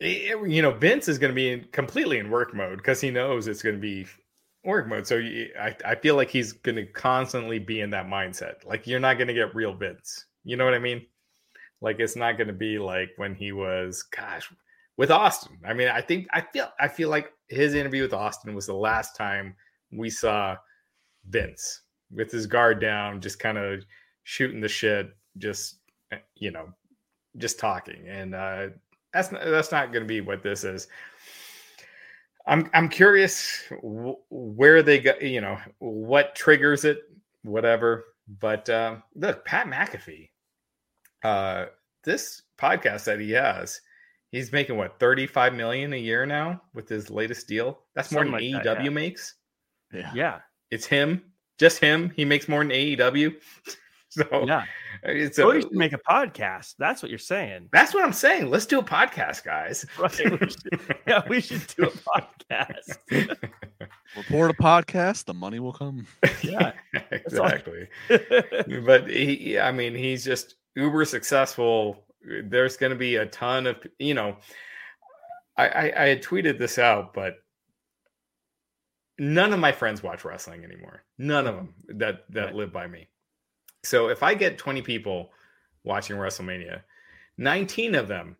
You know, Vince is going to be in, completely in work mode because he knows it's going to be work mode. So you, I, I feel like he's going to constantly be in that mindset. Like you're not going to get real Vince. You know what I mean? Like it's not going to be like when he was, gosh, with Austin. I mean, I think I feel I feel like his interview with Austin was the last time we saw Vince with his guard down, just kind of shooting the shit, just eh, you know, just talking. And uh, that's not, that's not going to be what this is. I'm I'm curious where they go. You know, what triggers it, whatever. But um, look, Pat McAfee, uh, this podcast that he has, he's making what 35 million a year now with his latest deal. That's more than like that, AEW yeah. makes. Yeah. Yeah. It's him, just him. He makes more than AEW. So Yeah. it's So a, we should make a podcast. That's what you're saying. that's what I'm saying. Let's do a podcast, guys. Right. We should- yeah, we should do a podcast. Report a podcast, the money will come. Yeah. exactly. but he, I mean, he's just uber successful. There's going to be a ton of, you know, I, I, I had tweeted this out, but none of my friends watch wrestling anymore. None of mm. them that that Right. live by me. So if I get 20 people watching WrestleMania, 19 of them,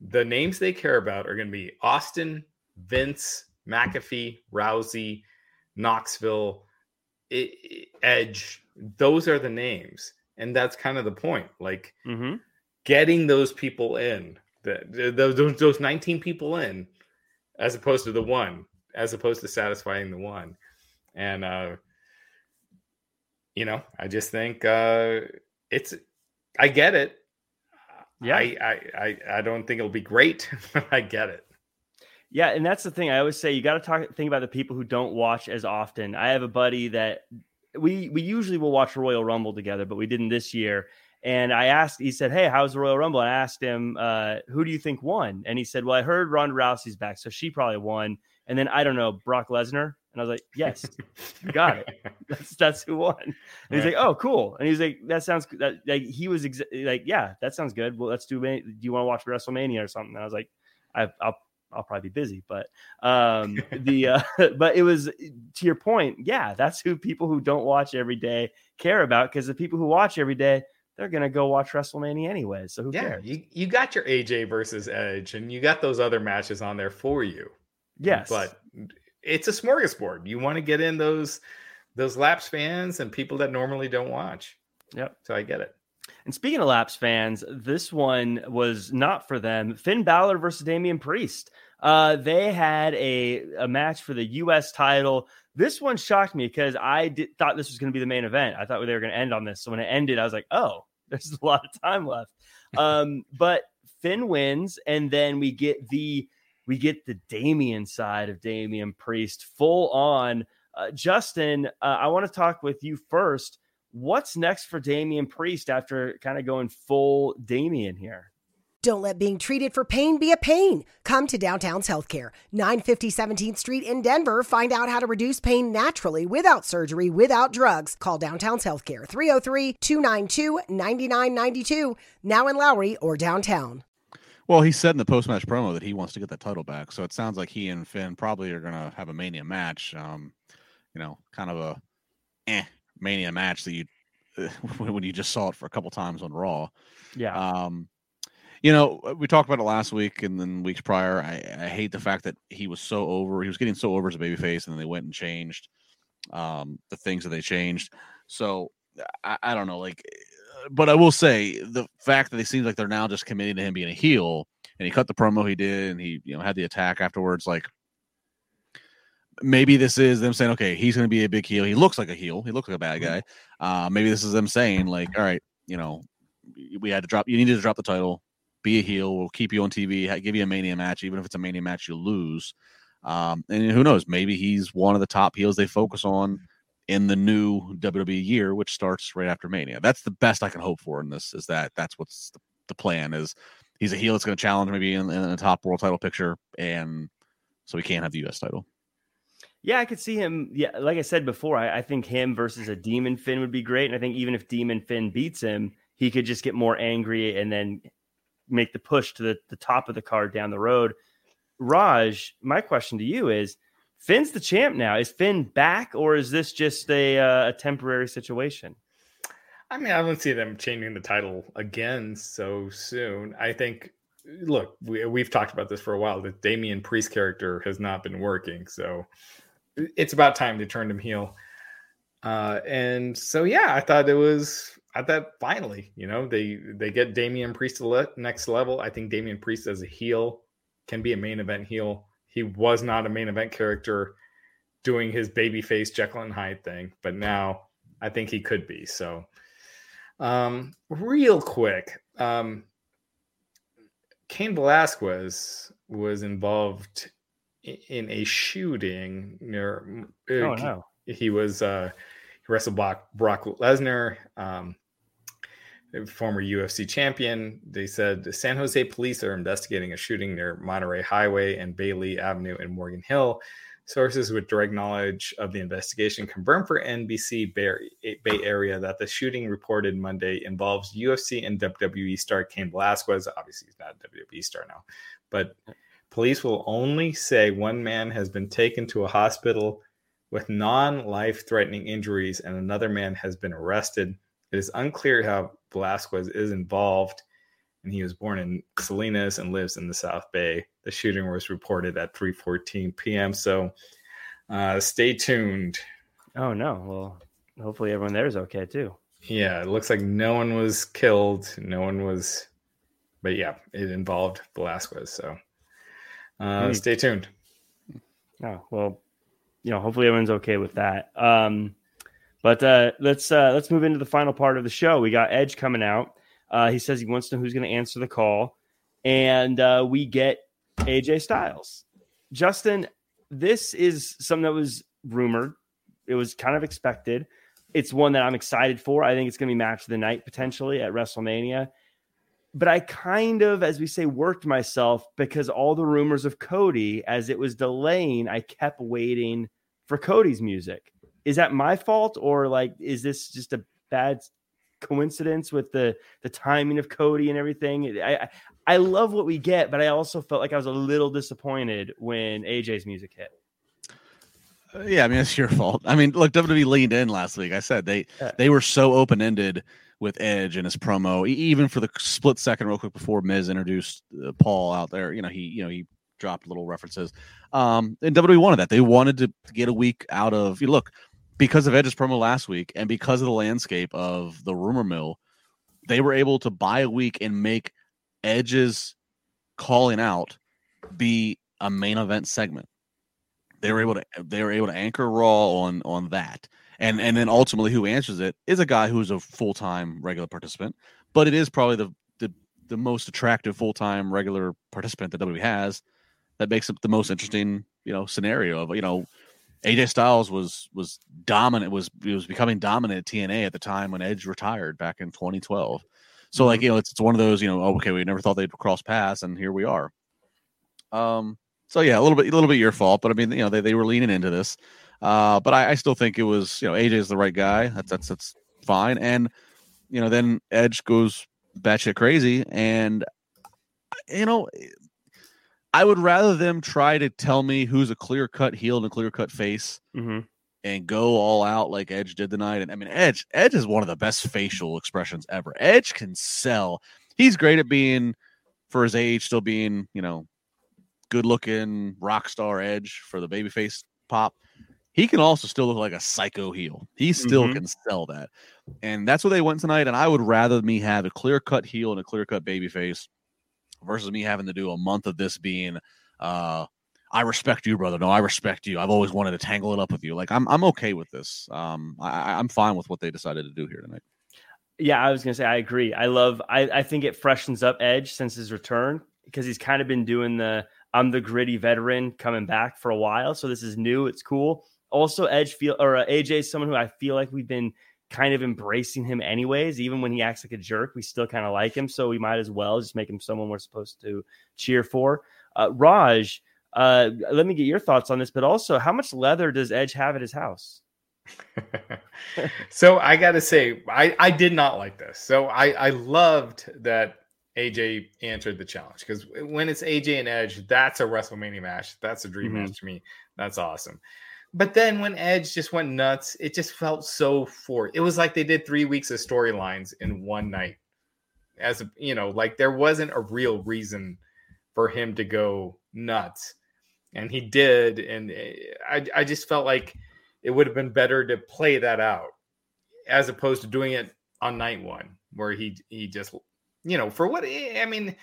the names they care about are going to be Austin, Vince, McAfee, Rousey, Knoxville, Edge. Those are the names, and that's kind of the point. Like hmm getting those people in, the- those those 19 people in, as opposed to the one, as opposed to satisfying the one, and uh, you know, I just think uh, it's. I get it. Yeah. I, I I I don't think it'll be great, but I get it. Yeah, and that's the thing. I always say you got to talk think about the people who don't watch as often. I have a buddy that we we usually will watch Royal Rumble together, but we didn't this year. And I asked, he said, "Hey, how's the Royal Rumble?" And I asked him, uh, "Who do you think won?" And he said, "Well, I heard Ronda Rousey's back, so she probably won." And then I don't know, Brock Lesnar. And I was like, "Yes, you got it. That's that's who won." And he's like, "Oh, cool." And he's like, "That sounds that like he was exa- like, yeah, that sounds good. Well, let's do. Do you want to watch WrestleMania or something?" And I was like, I, "I'll I'll probably be busy, but um the uh but it was to your point, yeah, that's who people who don't watch every day care about because the people who watch every day, they're gonna go watch WrestleMania anyway. So who yeah, cares? you you got your AJ versus Edge, and you got those other matches on there for you. yes, but it's a smorgasbord. You want to get in those those laps fans and people that normally don't watch. Yep. So I get it. And speaking of Laps fans, this one was not for them. Finn Balor versus Damian Priest. Uh, they had a, a match for the U.S. title. This one shocked me because I did, thought this was going to be the main event. I thought they were going to end on this. So when it ended, I was like, oh, there's a lot of time left. Um, but Finn wins, and then we get the we get the Damian side of Damian Priest full on. Uh, Justin, uh, I want to talk with you first what's next for Damian Priest after kind of going full Damian here? Don't let being treated for pain be a pain. Come to Downtown's Healthcare, 950 17th Street in Denver. Find out how to reduce pain naturally without surgery, without drugs. Call Downtown's Healthcare, 303 292 9992, now in Lowry or downtown. Well, he said in the post match promo that he wants to get that title back. So it sounds like he and Finn probably are going to have a Mania match. Um, you know, kind of a eh, Mania match that you when you just saw it for a couple times on Raw. Yeah. Um, you know, we talked about it last week and then weeks prior. I, I hate the fact that he was so over. He was getting so over as a babyface, and then they went and changed um, the things that they changed. So I, I don't know, like, but I will say the fact that they seem like they're now just committing to him being a heel, and he cut the promo he did, and he you know had the attack afterwards. Like, maybe this is them saying, okay, he's going to be a big heel. He looks like a heel. He looks like a bad guy. Uh, maybe this is them saying, like, all right, you know, we had to drop. You needed to drop the title. Be a heel. We'll keep you on TV. Give you a mania match, even if it's a mania match, you lose. Um, and who knows? Maybe he's one of the top heels they focus on in the new WWE year, which starts right after Mania. That's the best I can hope for in this. Is that that's what's the, the plan? Is he's a heel that's going to challenge maybe in, in the top world title picture, and so he can't have the U.S. title. Yeah, I could see him. Yeah, like I said before, I, I think him versus a Demon Finn would be great. And I think even if Demon Finn beats him, he could just get more angry and then make the push to the, the top of the card down the road. Raj, my question to you is Finn's the champ now. Is Finn back, or is this just a, uh, a temporary situation? I mean, I don't see them changing the title again so soon. I think, look, we, we've talked about this for a while. The Damian Priest character has not been working, so it's about time to turn him heel. Uh, and so, yeah, I thought it was. I thought finally, you know, they they get Damian Priest to the next level. I think Damian Priest as a heel can be a main event heel. He was not a main event character doing his babyface Jekyll and Hyde thing, but now I think he could be. So um, real quick, um, Cain Velasquez was involved in a shooting near. Uh, oh no! He was uh, he wrestled Brock, Brock Lesnar, um, former UFC champion. They said the San Jose police are investigating a shooting near Monterey Highway and Bailey Avenue in Morgan Hill. Sources with direct knowledge of the investigation confirmed for NBC Bay, Area that the shooting reported Monday involves UFC and WWE star Cain Velasquez. Obviously, he's not a WWE star now, but police will only say one man has been taken to a hospital with non life threatening injuries and another man has been arrested. It is unclear how Velasquez is involved, and he was born in Salinas and lives in the South Bay. The shooting was reported at 3:14 p.m. So uh, stay tuned. Oh no! Well, hopefully everyone there is okay too. Yeah, it looks like no one was killed. No one was, but yeah, it involved Velasquez. So uh, mm. stay tuned. Oh well, you know, hopefully everyone's okay with that. Um, but uh, let's uh, let's move into the final part of the show. We got Edge coming out. Uh, he says he wants to know who's going to answer the call, and uh, we get AJ Styles. Justin, this is something that was rumored. It was kind of expected. It's one that I'm excited for. I think it's going to be match of the night potentially at WrestleMania. But I kind of, as we say, worked myself because all the rumors of Cody, as it was delaying, I kept waiting for Cody's music. Is that my fault, or like, is this just a bad coincidence with the the timing of Cody and everything? I I love what we get, but I also felt like I was a little disappointed when AJ's music hit. Uh, yeah, I mean it's your fault. I mean, look, WWE leaned in last week. I said they yeah. they were so open ended with Edge and his promo, even for the split second, real quick before Miz introduced uh, Paul out there. You know, he you know he dropped little references. Um, and WWE wanted that. They wanted to get a week out of. You look because of Edge's promo last week, and because of the landscape of the rumor mill, they were able to buy a week and make Edge's calling out be a main event segment. They were able to they were able to anchor Raw on on that. And and then ultimately who answers it is a guy who's a full-time regular participant, but it is probably the the, the most attractive full-time regular participant that WWE has that makes it the most interesting, you know, scenario of you know AJ Styles was was dominant was it was becoming dominant at TNA at the time when Edge retired back in 2012. So like mm-hmm. you know, it's, it's one of those you know, oh, okay, we never thought they'd cross paths, and here we are. Um. So yeah, a little bit, a little bit your fault, but I mean, you know, they, they were leaning into this. Uh, but I, I still think it was, you know, AJ is the right guy. That's that's that's fine. And you know, then Edge goes batshit crazy, and you know, I would rather them try to tell me who's a clear cut heel and a clear cut face, mm-hmm and go all out like Edge did tonight. And I mean, Edge, Edge is one of the best facial expressions ever. Edge can sell. He's great at being, for his age, still being, you know, good looking rock star Edge for the babyface pop. He can also still look like a psycho heel. He still mm-hmm. can sell that. And that's what they went tonight. And I would rather me have a clear cut heel and a clear cut babyface versus me having to do a month of this being uh I respect you, brother. No, I respect you. I've always wanted to tangle it up with you. Like I'm, I'm okay with this. Um, I, I'm fine with what they decided to do here tonight. Yeah, I was gonna say I agree. I love. I, I think it freshens up Edge since his return because he's kind of been doing the I'm the gritty veteran coming back for a while. So this is new. It's cool. Also, Edge feel or uh, AJ is someone who I feel like we've been kind of embracing him anyways. Even when he acts like a jerk, we still kind of like him. So we might as well just make him someone we're supposed to cheer for. Uh, Raj, uh, let me get your thoughts on this, but also, how much leather does Edge have at his house? so I got to say, I, I did not like this. So I, I loved that AJ answered the challenge because when it's AJ and Edge, that's a WrestleMania match. That's a dream Mhm. match to me. That's awesome. But then when Edge just went nuts, it just felt so for it was like they did three weeks of storylines in one night. As you know, like there wasn't a real reason for him to go nuts, and he did. And eh, I, I just felt like it would have been better to play that out as opposed to doing it on night one, where he he just, you know, for what I mean,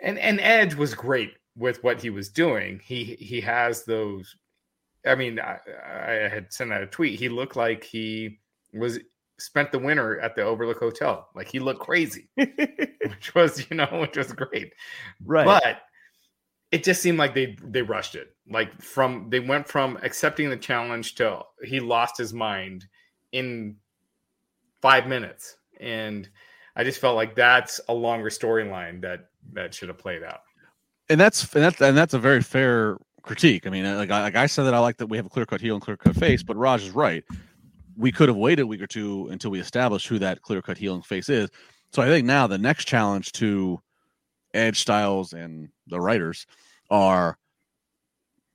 and and Edge was great with what he was doing. He he has those. I mean, I, I had sent out a tweet. He looked like he was spent the winter at the Overlook Hotel. Like he looked crazy, which was you know which was great. right. But it just seemed like they they rushed it. Like from they went from accepting the challenge to he lost his mind in five minutes, and I just felt like that's a longer storyline that that should have played out. and that's and that's and that's a very fair critique. I mean, uh, like I, like I said that I like that we have a clear cut heel and clear cut face, but Raj is right. We could have waited a week or two until we established who that clear cut heel and face is. So I think now the next challenge to Edge Styles and the writers are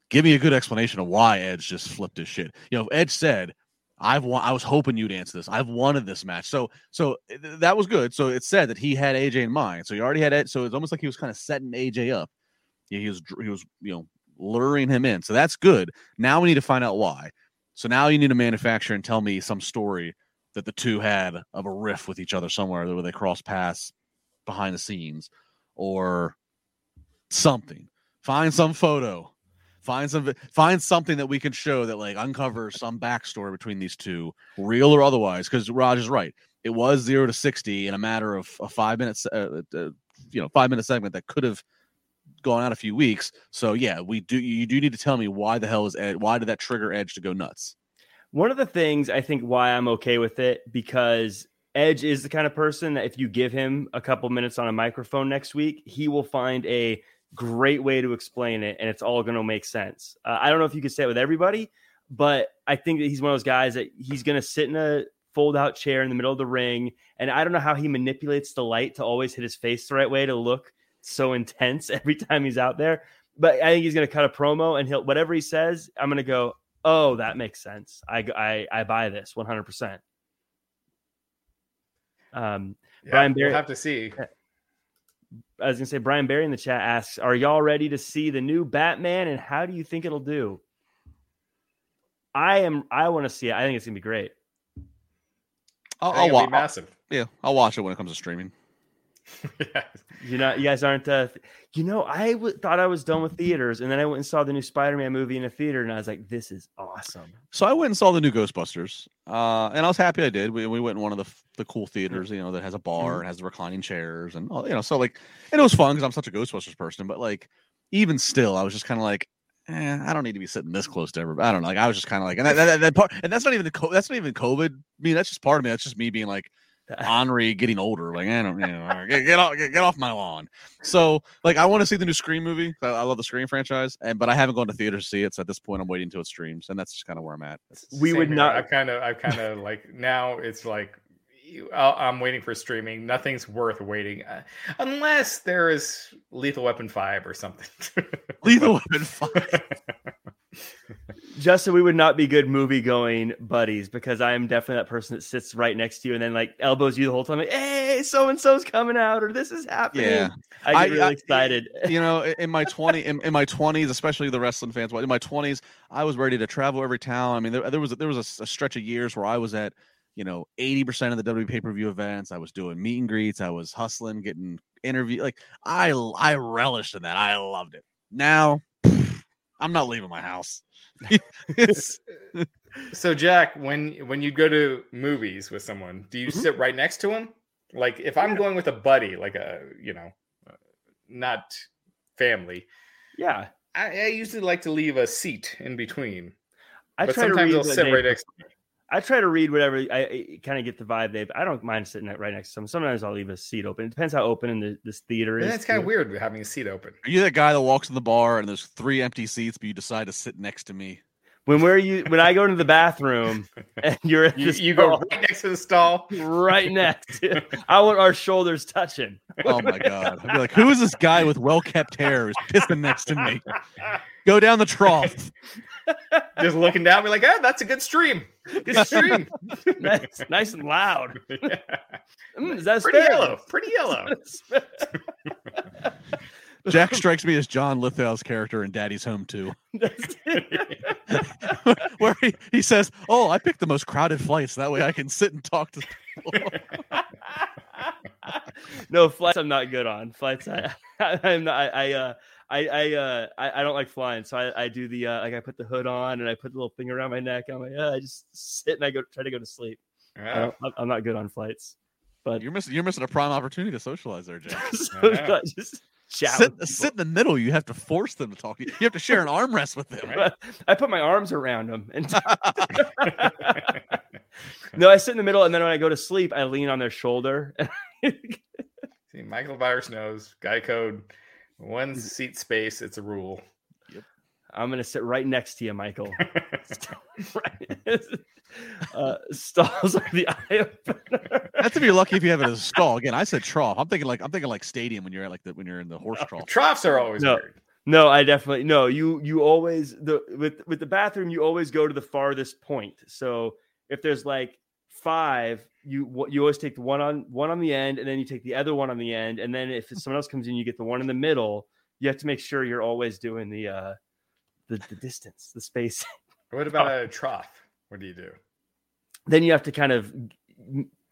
give me a good explanation of why Edge just flipped his shit. You know, Edge said, "I've wa- I was hoping you'd answer this. I've wanted this match." So so eh, th- that was good. So it said that he had AJ in mind. So he already had Edge. So it's almost like he was kind of setting AJ up. Yeah, he was he was you know luring him in. So that's good. Now we need to find out why. So now you need to manufacture and tell me some story that the two had of a riff with each other somewhere where they cross paths behind the scenes or something. Find some photo. Find some find something that we can show that like uncovers some backstory between these two, real or otherwise. Because Raj is right. It was zero to sixty in a matter of a five minutes, uh, uh, you know, five minute segment that could have gone out a few weeks. So yeah, we do. You do need to tell me why the hell is Ed? Why did that trigger Edge to go nuts? One of the things I think why I'm okay with it because Edge is the kind of person that if you give him a couple minutes on a microphone next week, he will find a great way to explain it and it's all going to make sense. Uh, I don't know if you could say it with everybody, but I think that he's one of those guys that he's going to sit in a fold out chair in the middle of the ring. And I don't know how he manipulates the light to always hit his face the right way to look so intense every time he's out there. But I think he's going to cut a promo and he'll, whatever he says, I'm going to go, oh, that makes sense. I I, I buy this 100. percent Um, Yeah, Brian we'll have to see. I was gonna say Brian Barry in the chat asks, "Are y'all ready to see the new Batman, and how do you think it'll do?" I am. I want to see it. I think it's gonna be great. I'll, I think I'll, it'll wa- be massive. yeah, I'll watch it when it comes to streaming. yeah. You know, you guys aren't. Uh, you know, I w- thought I was done with theaters, and then I went and saw the new Spider-Man movie in a theater, and I was like, "This is awesome." So I went and saw the new Ghostbusters, uh, and I was happy I did. We, we went in one of the the cool theaters, you know, that has a bar and has the reclining chairs, and all, you know, so like, and it was fun because I'm such a Ghostbusters person. But like, even still, I was just kind of like, eh, I don't need to be sitting this close to everybody. I don't know. Like, I was just kind of like, and that, that, that part, and that's not even the co- that's not even COVID. I mean, that's just part of me. That's just me being like, Henri getting older. Like, I don't, you know, get, get off, get, get off my lawn. So, like, I want to see the new Scream movie. I, I love the Scream franchise, and but I haven't gone to theaters to see it. So at this point, I'm waiting until it streams, and that's just kind of where I'm at. We would not- I kind of, I kind of like now. It's like you- I'll- I'm waiting for streaming. Nothing's worth waiting uh, unless there is Lethal Weapon Five or something. Lethal Weapon Five. Justin, we would not be good movie going buddies because I am definitely that person that sits right next to you and then like elbows you the whole time. Like, hey, so and so's coming out, or this is happening. Yeah. I get I- really I- excited. you know, in- my 20 in, in my 20s, especially the wrestling fans, in my 20s, I was ready to travel every town. I mean, there, there was there was a a, stretch of years where I was at, you know, 80% of the WWE pay-per-view events. I was doing meet and greets, I was hustling, getting interview like I I relished in that. I loved it. Now, I'm not leaving my house. So, Jack, when when you go to movies with someone, do you Mhm. sit right next to him? Like, if I'm going with a buddy, like a you know, not family, yeah, I, I usually like to leave a seat in between. I but try to sometimes I'll sit right next. to me. I try to read whatever I, I kind of get the vibe they. I don't mind sitting right next to them. Sometimes I'll leave a seat open. It depends how open in the, this theater And is. it's kind of too. weird having a seat open. Are you that guy that walks in the bar and there's three empty seats, but you decide to sit next to me? when we're you when I go into the bathroom and you're in You, the you go right next to the stall. right next. I want our shoulders touching. Oh my god! I'd be like, who is this guy with well kept hair who's pissing next to me? Go down the trough. Just looking down, be like, ah, that's a good stream. Good stream. nice, nice and loud. Yeah. Mm, is that Pretty asparagus? yellow. Pretty yellow. Jack strikes me as John Lithgow's character in Daddy's Home 2, where he, he says, "Oh, I picked the most crowded flights. That way I can sit and talk to." people." no flights. I'm not good on flights. I, I'm not. I, I uh. I I, uh, I I don't like flying, so I, I do the uh, like I put the hood on and I put the little thing around my neck. I'm like, uh, I just sit and I go try to go to sleep. I Yeah. I'm- I'm not good on flights, but You're missing. You're missing a prime opportunity to socialize there, Jack. so Yeah. Just Sit, sit in the middle. You have to force them to talk. to You You have to share an armrest with them. people. I put my arms around them and no, I sit in the middle, and then when I go to sleep, I lean on their shoulder. See, Michael Virus knows guy code one seat space. It's a rule. I'm gonna sit right next to you, Michael. uh, stalls are the eye opener. That's if you're lucky if you have it as a stall. Again, I said trough. I'm thinking like I'm thinking like stadium when you're at like the when you're in the horse trough. Troughs are always No. weird. No, I definitely no. You you always the with with the bathroom, you always go to the farthest point. So if there's like five, you you always take the one on one on the end, and then you take the other one on the end, and then if someone else comes in, you get the one in the middle. You have to make sure you're always doing the uh the, the distance, the space. What about a trough? What do you do? then you have to kind of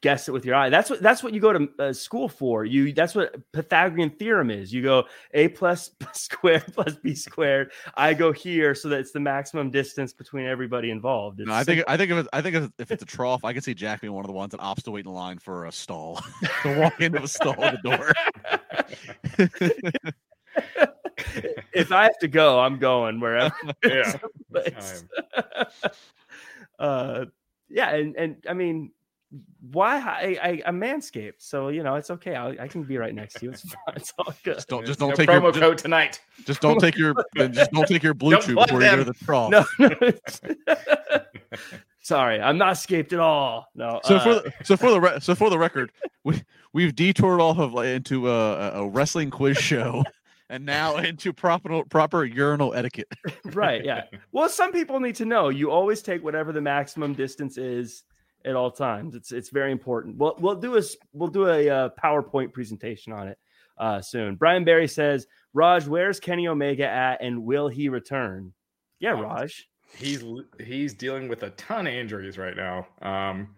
guess it with your eye. That's what that's what you go to uh, school for. You that's what Pythagorean theorem is. You go a plus squared plus b squared. I go here so that it's the maximum distance between everybody involved. No, I think I think if it's, I think if, if it's a trough, I can see Jack being one of the ones that opts to wait in line for a stall to walk into a stall at the door. if I have to go, I'm going wherever. Yeah. uh, yeah, and and I mean, why I, I I'm manscaped, so you know it's okay. I, I can be right next to you. It's fine. It's all good. Just don't just don't take promo your code tonight. just, just don't take your just don't take your blue Don't chew plug before you go to the trough. No, no. Sorry, I'm not scaped at all. No. So uh, for the, so for the re- so for the record, we we've detoured off of like, into a, a wrestling quiz show, and now into proper proper urinal etiquette. right, yeah. Well, some people need to know. You always take whatever the maximum distance is at all times. It's it's very important. We'll we'll do a we'll do a uh, PowerPoint presentation on it uh, soon. Brian Barry says, "Raj, where's Kenny Omega at, and will he return?" Yeah. Raj. He's he's dealing with a ton of injuries right now. Um,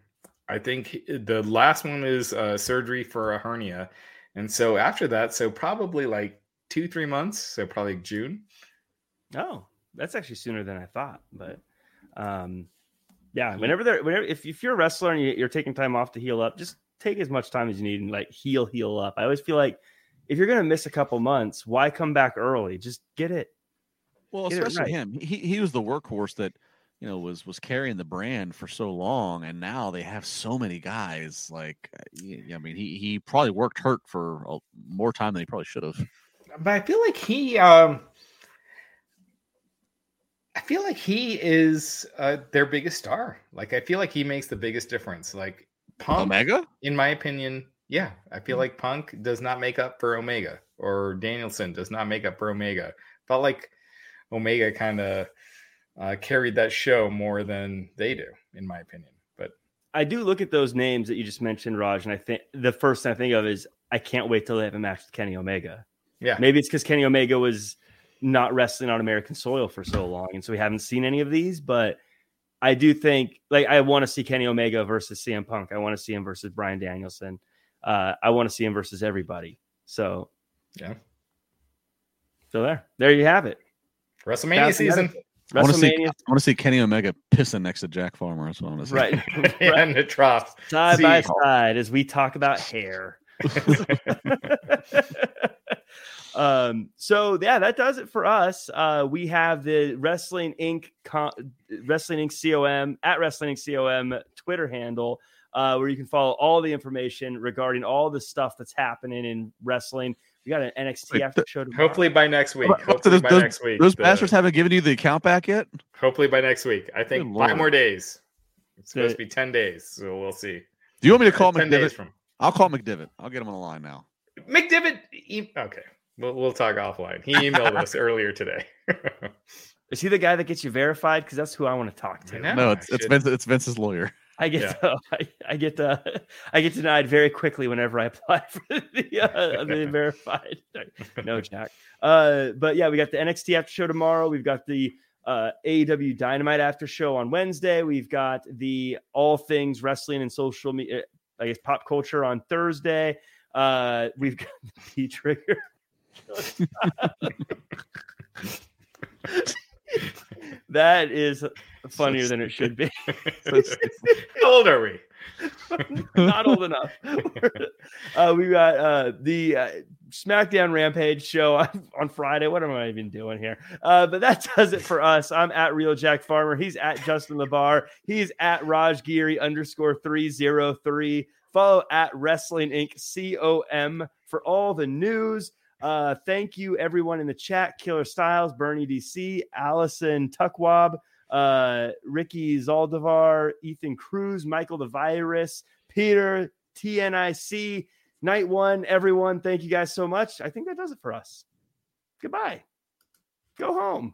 I think the last one is uh, surgery for a hernia, and so after that, so probably like two three months. So probably June. Oh, that's actually sooner than I thought. But um, yeah, whenever they're whenever if, if you're a wrestler and you, you're taking time off to heal up, just take as much time as you need and like heal, heal up. I always feel like if you're gonna miss a couple months, why come back early? Just get it. Well, Get it especially right. him. He he was the workhorse that you know was was carrying the brand for so long, and now they have so many guys. Like, uh, y- I mean, he he probably worked hurt for more time than he probably should have. But I feel like he, um, I feel like he is uh, their biggest star. Like I feel like he makes the biggest difference. Like Punk, Omega. in my opinion, yeah, I feel like Punk does not make up for Omega, or Danielson does not make up for Omega. Felt like Omega kind of uh, carried that show more than they do, in my opinion. But I do look at those names that you just mentioned, Raj, and I think the first thing I think of is I can't wait till they have a match with Kenny Omega. yeah, Maybe it's because Kenny Omega was not wrestling on American soil for so long, and so we haven't seen any of these. But I do think, like, I want to see Kenny Omega versus CM Punk. I want to see him versus Bryan Danielson. Uh, I want to see him versus everybody. So, yeah, so there, there you have it. WrestleMania That's season I want to see. I want to see Kenny Omega pissing next to Jack Farmer. That's what I want to see. right, right, and the trough. side by side as we talk about hair. um so yeah that does it for us uh we have the wrestling inc com, wrestling inc com at wrestling inc com twitter handle uh where you can follow all the information regarding all the stuff that's happening in wrestling We got an NXT Wait, after show tomorrow. Hopefully by next week. But- but Hopefully those- by those- next week. Those the- bastards haven't given you the account back yet. Hopefully by next week. I think Good five lord. more days. It's supposed The- to be ten days, so we'll see. Do you want me to call ten days McDivitt? from I'll call McDivitt. I'll get him on the line now. McDivitt. E- okay, we'll we'll talk offline. He emailed us earlier today. Is he the guy that gets you verified? Because that's who I want to talk to. I. No, it's it's Vince, it's Vince's lawyer. I get Yeah. I, I get uh, I get denied very quickly whenever I apply for the uh, the verified. No, Jack. Uh, but yeah, we got the NXT after show tomorrow. We've got the uh, AEW Dynamite after show on Wednesday. We've got the all things wrestling and social media, I guess pop culture on Thursday. Uh, we've got the T trigger. that is funnier than it should be. How old are we? not old enough. uh, we got uh, the uh, SmackDown Rampage show on, on Friday. What am I even doing here? Uh, but that does it for us. I'm at Real Jack Farmer. He's at Justin LaBar. He's at Raj Giri underscore 303. Follow at Wrestling Inc. COM for all the news. Uh, thank you, everyone in the chat Killer Styles, Bernie DC, Allison Tuckwab, uh, Ricky Zaldivar, Ethan Cruz, Michael the Virus, Peter, TNIC, Night One, everyone. Thank you guys so much. I think that does it for us. Goodbye. Go home.